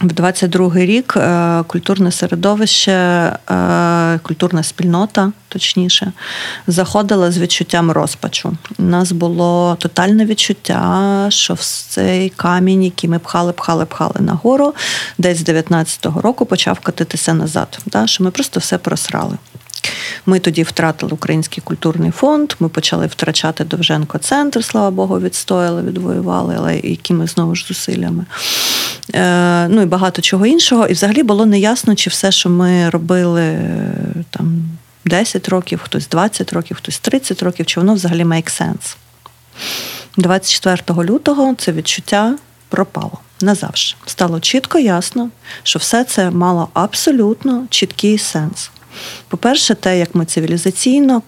В 22-й рік е, культурне середовище, культурна спільнота, точніше, заходила з відчуттям розпачу. У нас було тотальне відчуття, що в цей камінь, який ми пхали, пхали, пхали нагору, десь з 19-го року почав катитися назад. Що ми просто все просрали. Ми тоді втратили Український культурний фонд, ми почали втрачати Довженко центр, слава Богу, відстояли, відвоювали, але якими знову ж зусиллями. Е, Ну і багато чого іншого. І взагалі було неясно, чи все, що ми робили там 10 років, хтось 20 років, хтось 30 років, чи воно взагалі make sense. 24 лютого це відчуття пропало назавжди. Стало чітко ясно, що все це мало абсолютно чіткий сенс. По-перше, те, як ми цивілізаційно,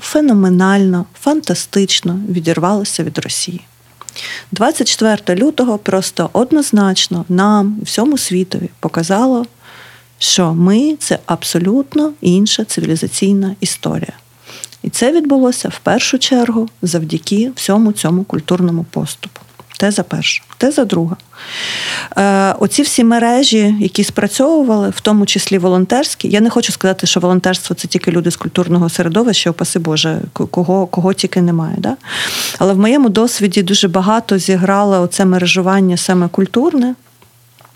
феноменально, фантастично відірвалися від Росії. 24 лютого просто однозначно нам, всьому світові, показало, що ми це абсолютно інша цивілізаційна історія. І це відбулося в першу чергу завдяки всьому цьому культурному поступу. Теза перша. Теза друга. Е, Оці всі мережі, які спрацьовували, в тому числі волонтерські. Я не хочу сказати, що волонтерство це тільки люди з культурного середовища, опаси Боже, кого кого тільки немає. Да? Але в моєму досвіді дуже багато зіграло оце мережування саме культурне.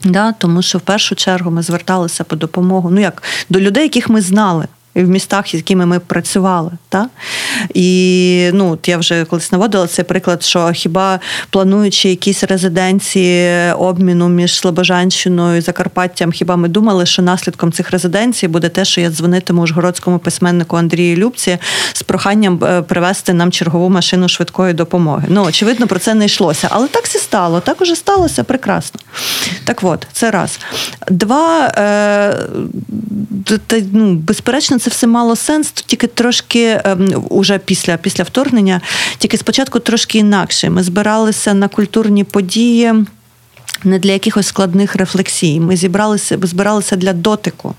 Да, Тому що в першу чергу ми зверталися по допомогу ну як до людей, яких ми знали в містах, з якими ми працювали. Та? І ну, от я вже колись наводила цей приклад, що хіба плануючи якісь резиденції обміну між Слобожанщиною і Закарпаттям, хіба ми думали, що наслідком цих резиденцій буде те, що я дзвонитиму Ужгородському письменнику Андрію Любці з проханням е, привезти нам чергову машину швидкої допомоги. Ну, очевидно, про це не йшлося. Але так все стало, так уже сталося прекрасно. Так от, це раз. Два, е, ну, безперечно, це все мало сенс, тільки трошки ем, уже після після вторгнення, тільки спочатку трошки інакше. Ми збиралися на культурні події не для якихось складних рефлексій. Ми зібралися, збиралися для дотику.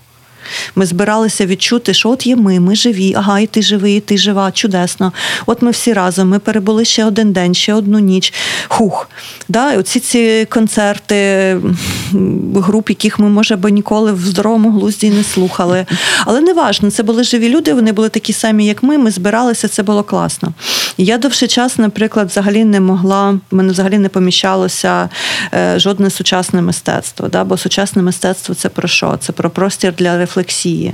Ми збиралися відчути, що от є ми, ми живі, ага, і ти живий, і ти жива, чудесно. От ми всі разом, ми перебули ще один день, ще одну ніч. Хух. Да? Оці ці концерти груп, яких ми, може, би ніколи в здоровому глузді не слухали. Але не важно, це були живі люди, вони були такі самі, як ми. Ми збиралися, це було класно. Я довший час, наприклад, взагалі не могла, мене взагалі не поміщалося е, жодне сучасне мистецтво. Да? Бо сучасне мистецтво це про що? Це про простір для рефлексії.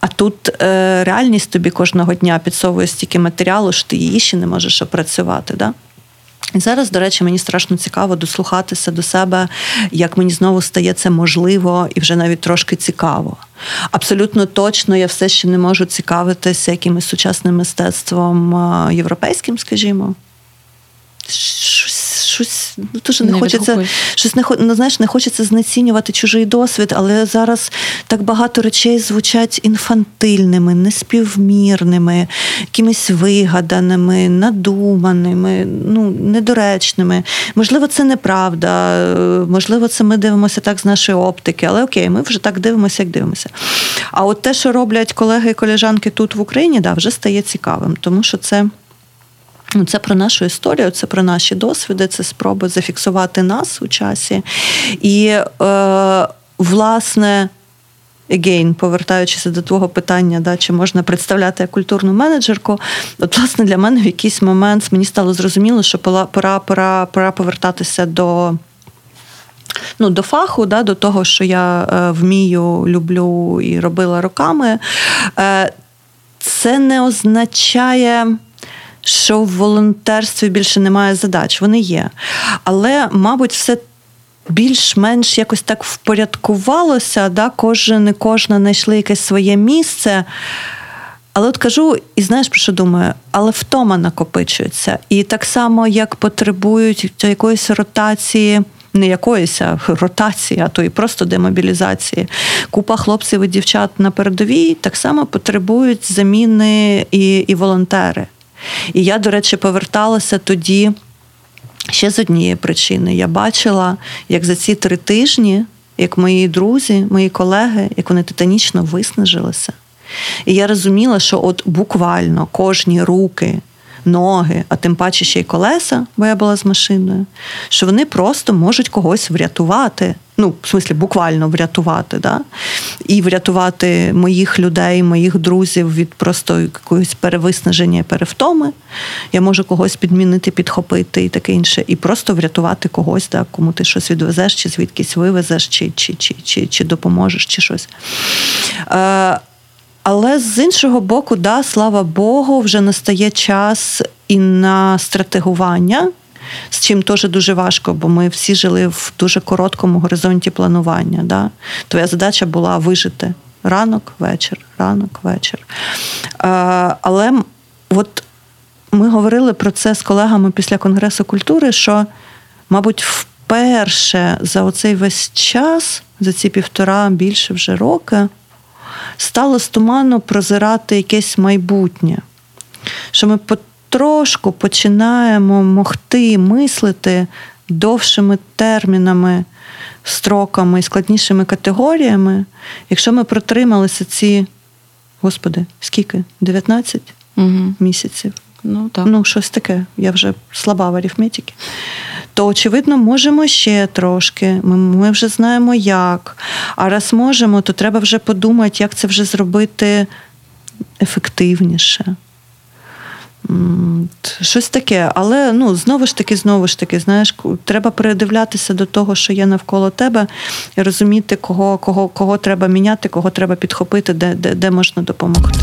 А тут е, реальність тобі кожного дня підсовує стільки матеріалу, що ти її ще не можеш опрацювати. Да? І зараз, до речі, мені страшно цікаво дослухатися до себе, як мені знову стає це можливо і вже навіть трошки цікаво. Абсолютно точно я все ще не можу цікавитися якимось сучасним мистецтвом європейським, скажімо. Щось ну, дуже не, не хочеться щось не ну, знаєш, не хочеться знецінювати чужий досвід, але зараз так багато речей звучать інфантильними, неспівмірними, якимись вигаданими, надуманими, ну недоречними. Можливо, це неправда, можливо, це ми дивимося так з нашої оптики, але окей, ми вже так дивимося, як дивимося. А от те, що роблять колеги і колежанки тут в Україні, да, вже стає цікавим, тому що це. Ну, це про нашу історію, це про наші досвіди, це спроби зафіксувати нас у часі. І, е, власне, again, повертаючись до твого питання, да, чи можна представляти як культурну менеджерку, от, власне, для мене в якийсь момент мені стало зрозуміло, що пора, пора, пора повертатися до. Ну, До фаху, да, до того, що я е, вмію, люблю і робила роками, е, це не означає що в волонтерстві більше немає задач. Вони є. Але, мабуть, все. Більш-менш якось так впорядкувалося, да? кожен і кожна знайшли якесь своє місце. Але от кажу, і знаєш, про що думаю? Але втома накопичується. І так само, як потребують якоїсь ротації, не якоїсь ротації, а то і просто демобілізації. Купа хлопців і дівчат на передовій так само потребують заміни і, і волонтери. І я, до речі, поверталася тоді ще з однієї причини. Я бачила, як за ці три тижні, як мої друзі, мої колеги, як вони титанічно виснажилися. І я розуміла, що от буквально кожні руки, ноги, а тим паче ще й колеса, бо я була з машиною, що вони просто можуть когось врятувати. Ну, в смислі, буквально врятувати, да? і врятувати моїх людей, моїх друзів від просто якогось перевиснаження, перевтоми. Я можу когось підмінити, підхопити і таке інше, і просто врятувати когось, да, кому ти щось відвезеш, чи звідкись вивезеш, чи чи, чи, чи, чи допоможеш, чи щось. Е, але з іншого боку, да, слава Богу, вже настає час і на стратегування, з чим теж дуже важко, бо ми всі жили в дуже короткому горизонті планування. Да? Твоя задача була вижити ранок, вечір, ранок, вечір. А, але от ми говорили про це з колегами після Конгресу культури, що, мабуть, вперше за оцей весь час, за ці півтора більше вже роки стало стуманно прозирати якесь майбутнє. Що ми потрошку починаємо могти мислити довшими термінами, строками і складнішими категоріями, якщо ми протрималися ці, господи, скільки? 19 угу. місяців. Ну, так. Ну, щось таке, я вже слаба в арифметиці то очевидно можемо ще трошки. Ми, ми вже знаємо як. А раз можемо, то треба вже подумати, як це вже зробити ефективніше. Щось таке, але ну знову ж таки, знову ж таки, знаєш, треба передивлятися до того, що є навколо тебе, і розуміти, кого кого, кого треба міняти, кого треба підхопити, де, де, де можна допомогти.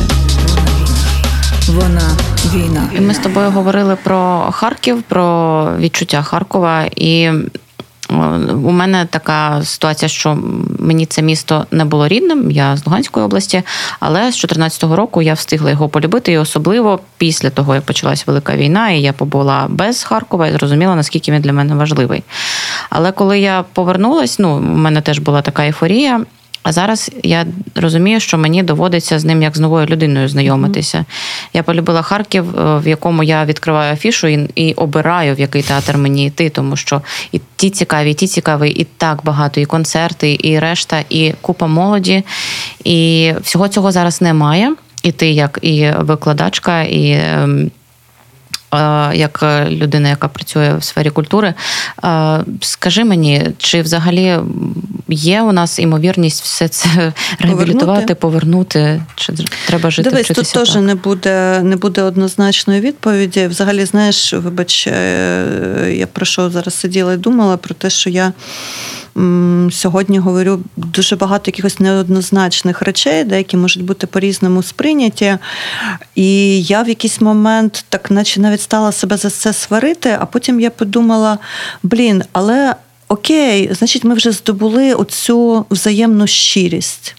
Вона війна. Ми з тобою говорили про Харків, про відчуття Харкова і. У мене така ситуація, що мені це місто не було рідним, я з Луганської області, але з 2014 року я встигла його полюбити, і особливо після того, як почалась велика війна, і я побула без Харкова і зрозуміла, наскільки він для мене важливий. Але коли я повернулась, ну у мене теж була така ейфорія. А зараз я розумію, що мені доводиться з ним як з новою людиною знайомитися. Mm-hmm. Я полюбила Харків, е, в якому я відкриваю афішу і і обираю, в який театр мені йти, тому що і ті цікаві, і ті цікаві, і так багато, і концерти, і решта, і купа молоді. І всього цього зараз немає. І ти, як і викладачка, і ем, як е, людина, яка працює в сфері культури, скажи мені, чи взагалі є у нас імовірність все це реабілітувати, повернути? Чи треба жити? Дивись, тут теж не буде не буде однозначної відповіді. Взагалі, знаєш, вибач, е, я про що зараз сиділа і думала про те, що я сьогодні говорю дуже багато якихось неоднозначних речей, деякі можуть бути по-різному сприйняті. І я в якийсь момент так, наче навіть стала себе за це сварити, а потім я подумала: блін, але окей, значить, ми вже здобули оцю взаємну щирість.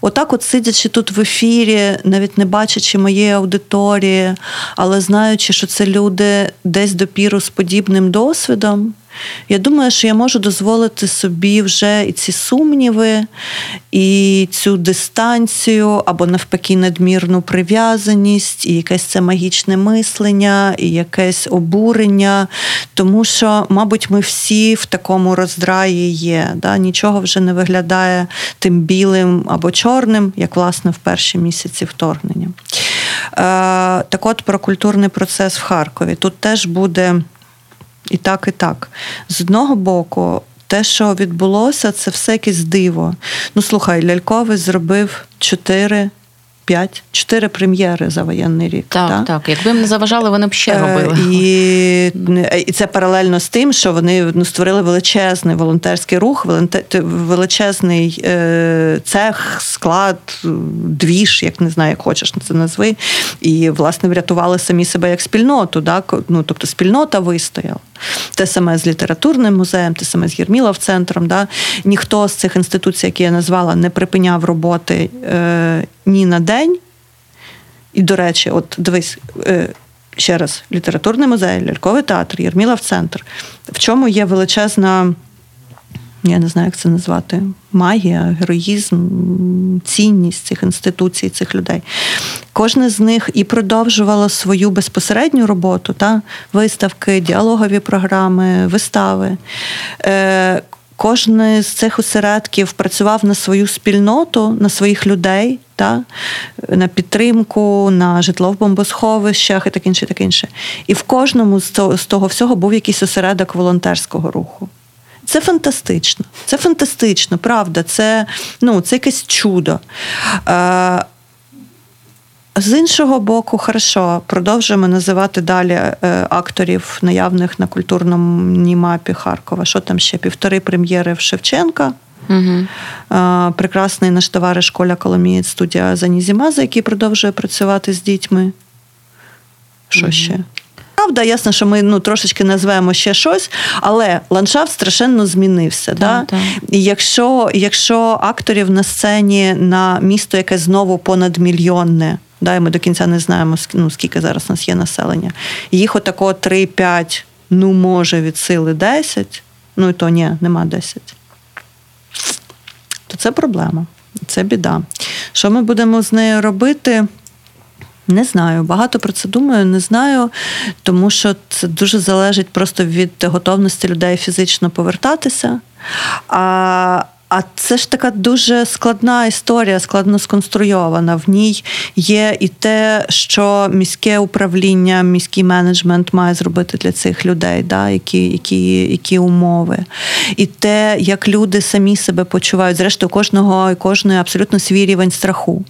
отак, от сидячи тут в ефірі, навіть не бачачи моєї аудиторії, але знаючи, що це люди десь допіру з подібним досвідом. Я думаю, що я можу дозволити собі вже і ці сумніви, і цю дистанцію, або навпаки, надмірну прив'язаність, і якесь це магічне мислення, і якесь обурення. Тому що, мабуть, ми всі в такому роздраї є. Да? Нічого вже не виглядає тим білим або чорним, як власне в перші місяці вторгнення. Е, так от про культурний процес в Харкові. Тут теж буде. І так, і так. З одного боку, те, що відбулося, це все якесь диво. Ну, слухай, Ляльковий зробив чотири. П'ять, чотири прем'єри за воєнний рік. Так, так. так. Якби їм не заважали, вони б ще Е, робили. І і це паралельно з тим, що вони ну, створили величезний волонтерський рух, величезний е, цех, склад, двіж, як не знаю, як хочеш це назви. І, власне, врятували самі себе як спільноту. Так? Ну, Тобто спільнота вистояла. Те саме з літературним музеєм, те саме з Єрмілов центром. Да? Ніхто з цих інституцій, які я назвала, не припиняв роботи е, ні на день. І, до речі, от дивись. Е, Ще раз, літературний музей, ляльковий театр, Єрмілов центр. В чому є величезна, я не знаю, як це назвати, магія, героїзм, цінність цих інституцій, цих людей. Кожне з них і продовжувало свою безпосередню роботу, та? виставки, діалогові програми, вистави. Кожен з цих осередків працював на свою спільноту, на своїх людей, та, на підтримку, на житло в бомбосховищах і таке інше. таке інше. І в кожному з того всього був якийсь осередок волонтерського руху. Це фантастично. Це фантастично, правда. Це ну, це якесь чудо. Е, з іншого боку, хорошо, продовжуємо називати далі е, акторів, наявних на культурному мапі Харкова. Що там ще? Півтори прем'єри в Шевченка. Угу. Прекрасний наш товариш Коля Коломієць, студія Занізімаза, який продовжує працювати з дітьми. Що угу. ще? Правда, ясно, що ми ну трошечки назвемо ще щось, але ландшафт страшенно змінився. Так, да? так. І якщо якщо акторів на сцені на місто, яке знову понадмільйонне, да, і ми до кінця не знаємо, ну, скільки зараз у нас є населення, їх отако 3-5, ну може від сили 10, ну і то ні, нема 10. То це проблема, це біда. Що ми будемо з нею робити? Не знаю, багато про це думаю, не знаю, тому що це дуже залежить просто від готовності людей фізично повертатися. А а це ж така дуже складна історія, складно сконструйована. В ній є і те, що міське управління, міський менеджмент має зробити для цих людей, да, які які, які умови, і те, як люди самі себе почувають. Зрештою, кожного і кожної абсолютно свій рівень страху.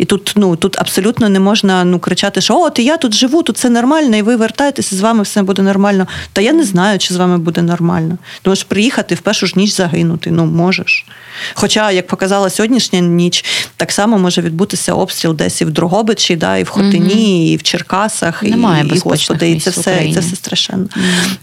І тут ну тут абсолютно не можна ну кричати, що от я тут живу, тут все нормально, і ви вертаєтеся, з вами все буде нормально. Та я не знаю, чи з вами буде нормально. Ти можеш приїхати в першу ж ніч загинути. Ну можеш. Хоча, як показала сьогоднішня ніч, так само може відбутися обстріл десь і в Дрогобичі, да, і в Хотині, угу. і в Черкасах, Немає і, і господи, і це все і це все страшенно.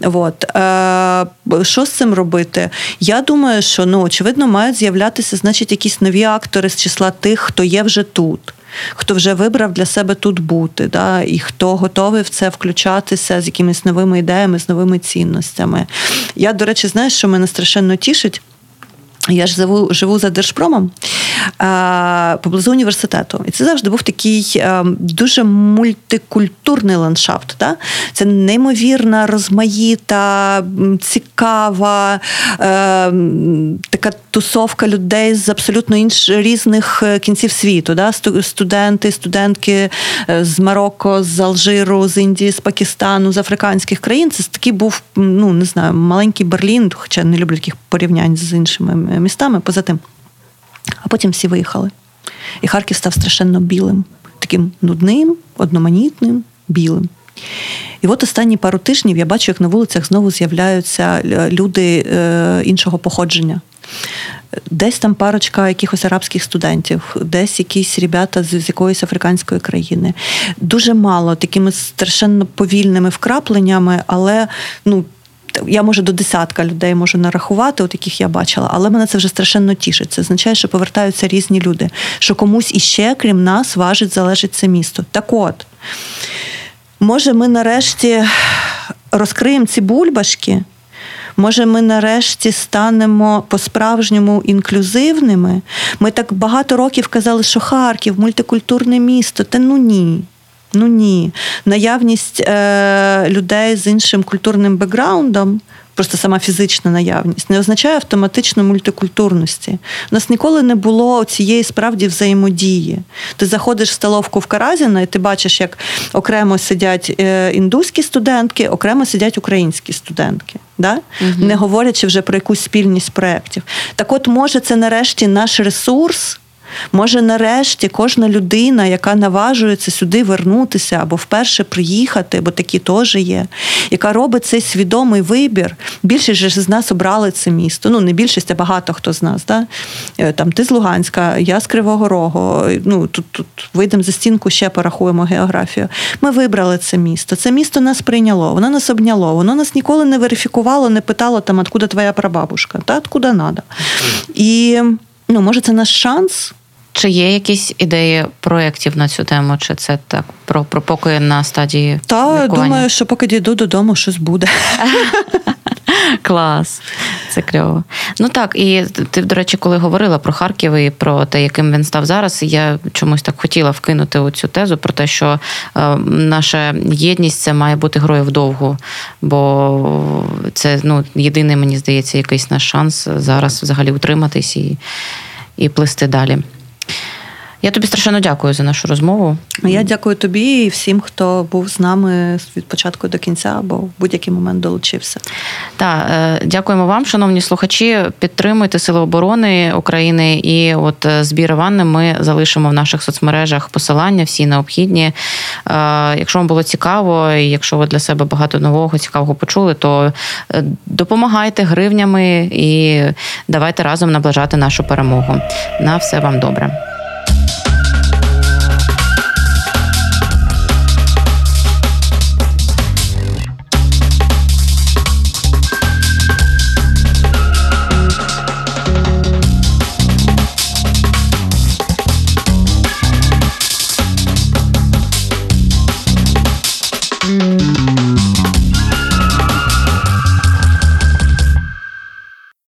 Угу. От. Е, Що з цим робити? Я думаю, що ну очевидно мають з'являтися, значить, якісь нові актори з числа тих, хто є вже тут хто вже вибрав для себе тут бути, да, і хто готовий в це включатися з якимись новими ідеями, з новими цінностями. Я, до речі, знаєш, що мене страшенно тішить. Я ж живу, живу за Держпромом поблизу університету. І це завжди був такий дуже мультикультурний ландшафт. Да? Це неймовірна, розмаїта, цікава, така тусовка людей з абсолютно інших різних е, кінців світу. Да? Студенти, студентки е, з Марокко, з Алжиру, з Індії, з Пакистану, з африканських країн. Це такий був, ну не знаю, маленький Берлін, хоча не люблю таких порівнянь з іншими містами. Поза тим. А потім всі виїхали. І Харків став страшенно білим, таким нудним, одноманітним, білим. І от останні пару тижнів я бачу, як на вулицях знову з'являються люди е, іншого походження. Десь там парочка якихось арабських студентів, десь якісь ребята з, з якоїсь африканської країни. Дуже мало такими страшенно повільними вкрапленнями, але ну я може до десятка людей можу нарахувати, от яких я бачила, але мене це вже страшенно тішить. Це означає, що повертаються різні люди, що комусь іще, крім нас, важить, залежить це місто. Так от, може, ми нарешті розкриємо ці бульбашки. Може, ми нарешті станемо по-справжньому інклюзивними. Ми так багато років казали, що Харків, мультикультурне місто. Та ну ні. Ну ні. Наявність е, людей з іншим культурним бекграундом просто сама фізична наявність, не означає автоматично мультикультурності. У нас ніколи не було цієї справді взаємодії. Ти заходиш в столовку в Каразіна, і ти бачиш, як окремо сидять е, індуські студентки, окремо сидять українські студентки. Да? Угу. Не говорячи вже про якусь спільність проєктів. Так от, може, це нарешті наш ресурс. Може, нарешті кожна людина, яка наважується сюди вернутися або вперше приїхати, бо такі теж є, яка робить цей свідомий вибір. Більшість з нас обрали це місто. Ну, не більшість, а багато хто з нас. Да? Е, там Ти з Луганська, я з Кривого Рогу. Ну, Тут тут вийдемо за стінку, ще порахуємо географію. Ми вибрали це місто. Це місто нас прийняло, воно нас обняло, воно нас ніколи не верифікувало, не питало, там, откуда твоя прабабушка, та откуда надо. І ну, може, це наш шанс. Чи є якісь ідеї проєктів на цю тему? Чи це так про про поки на стадії? Та думаю, що поки дійду додому, щось буде. Клас, це кльово. Ну так, і ти, до речі, коли говорила про Харків і про те, яким він став зараз, я чомусь так хотіла вкинути цю тезу про те, що е, наша єдність це має бути грою вдовгу, бо це ну, єдиний, мені здається, якийсь наш шанс зараз взагалі утриматись і, і плисти далі. Я тобі страшенно дякую за нашу розмову. Я дякую тобі і всім, хто був з нами від початку до кінця, або в будь-який момент долучився. Так, е, дякуємо вам, шановні слухачі. Підтримуйте Сили оборони України і от е, збір ванни ми залишимо в наших соцмережах посилання, всі необхідні. Е, якщо вам було цікаво, і якщо ви для себе багато нового цікавого почули, то допомагайте гривнями і давайте разом наближати нашу перемогу. На все вам добре.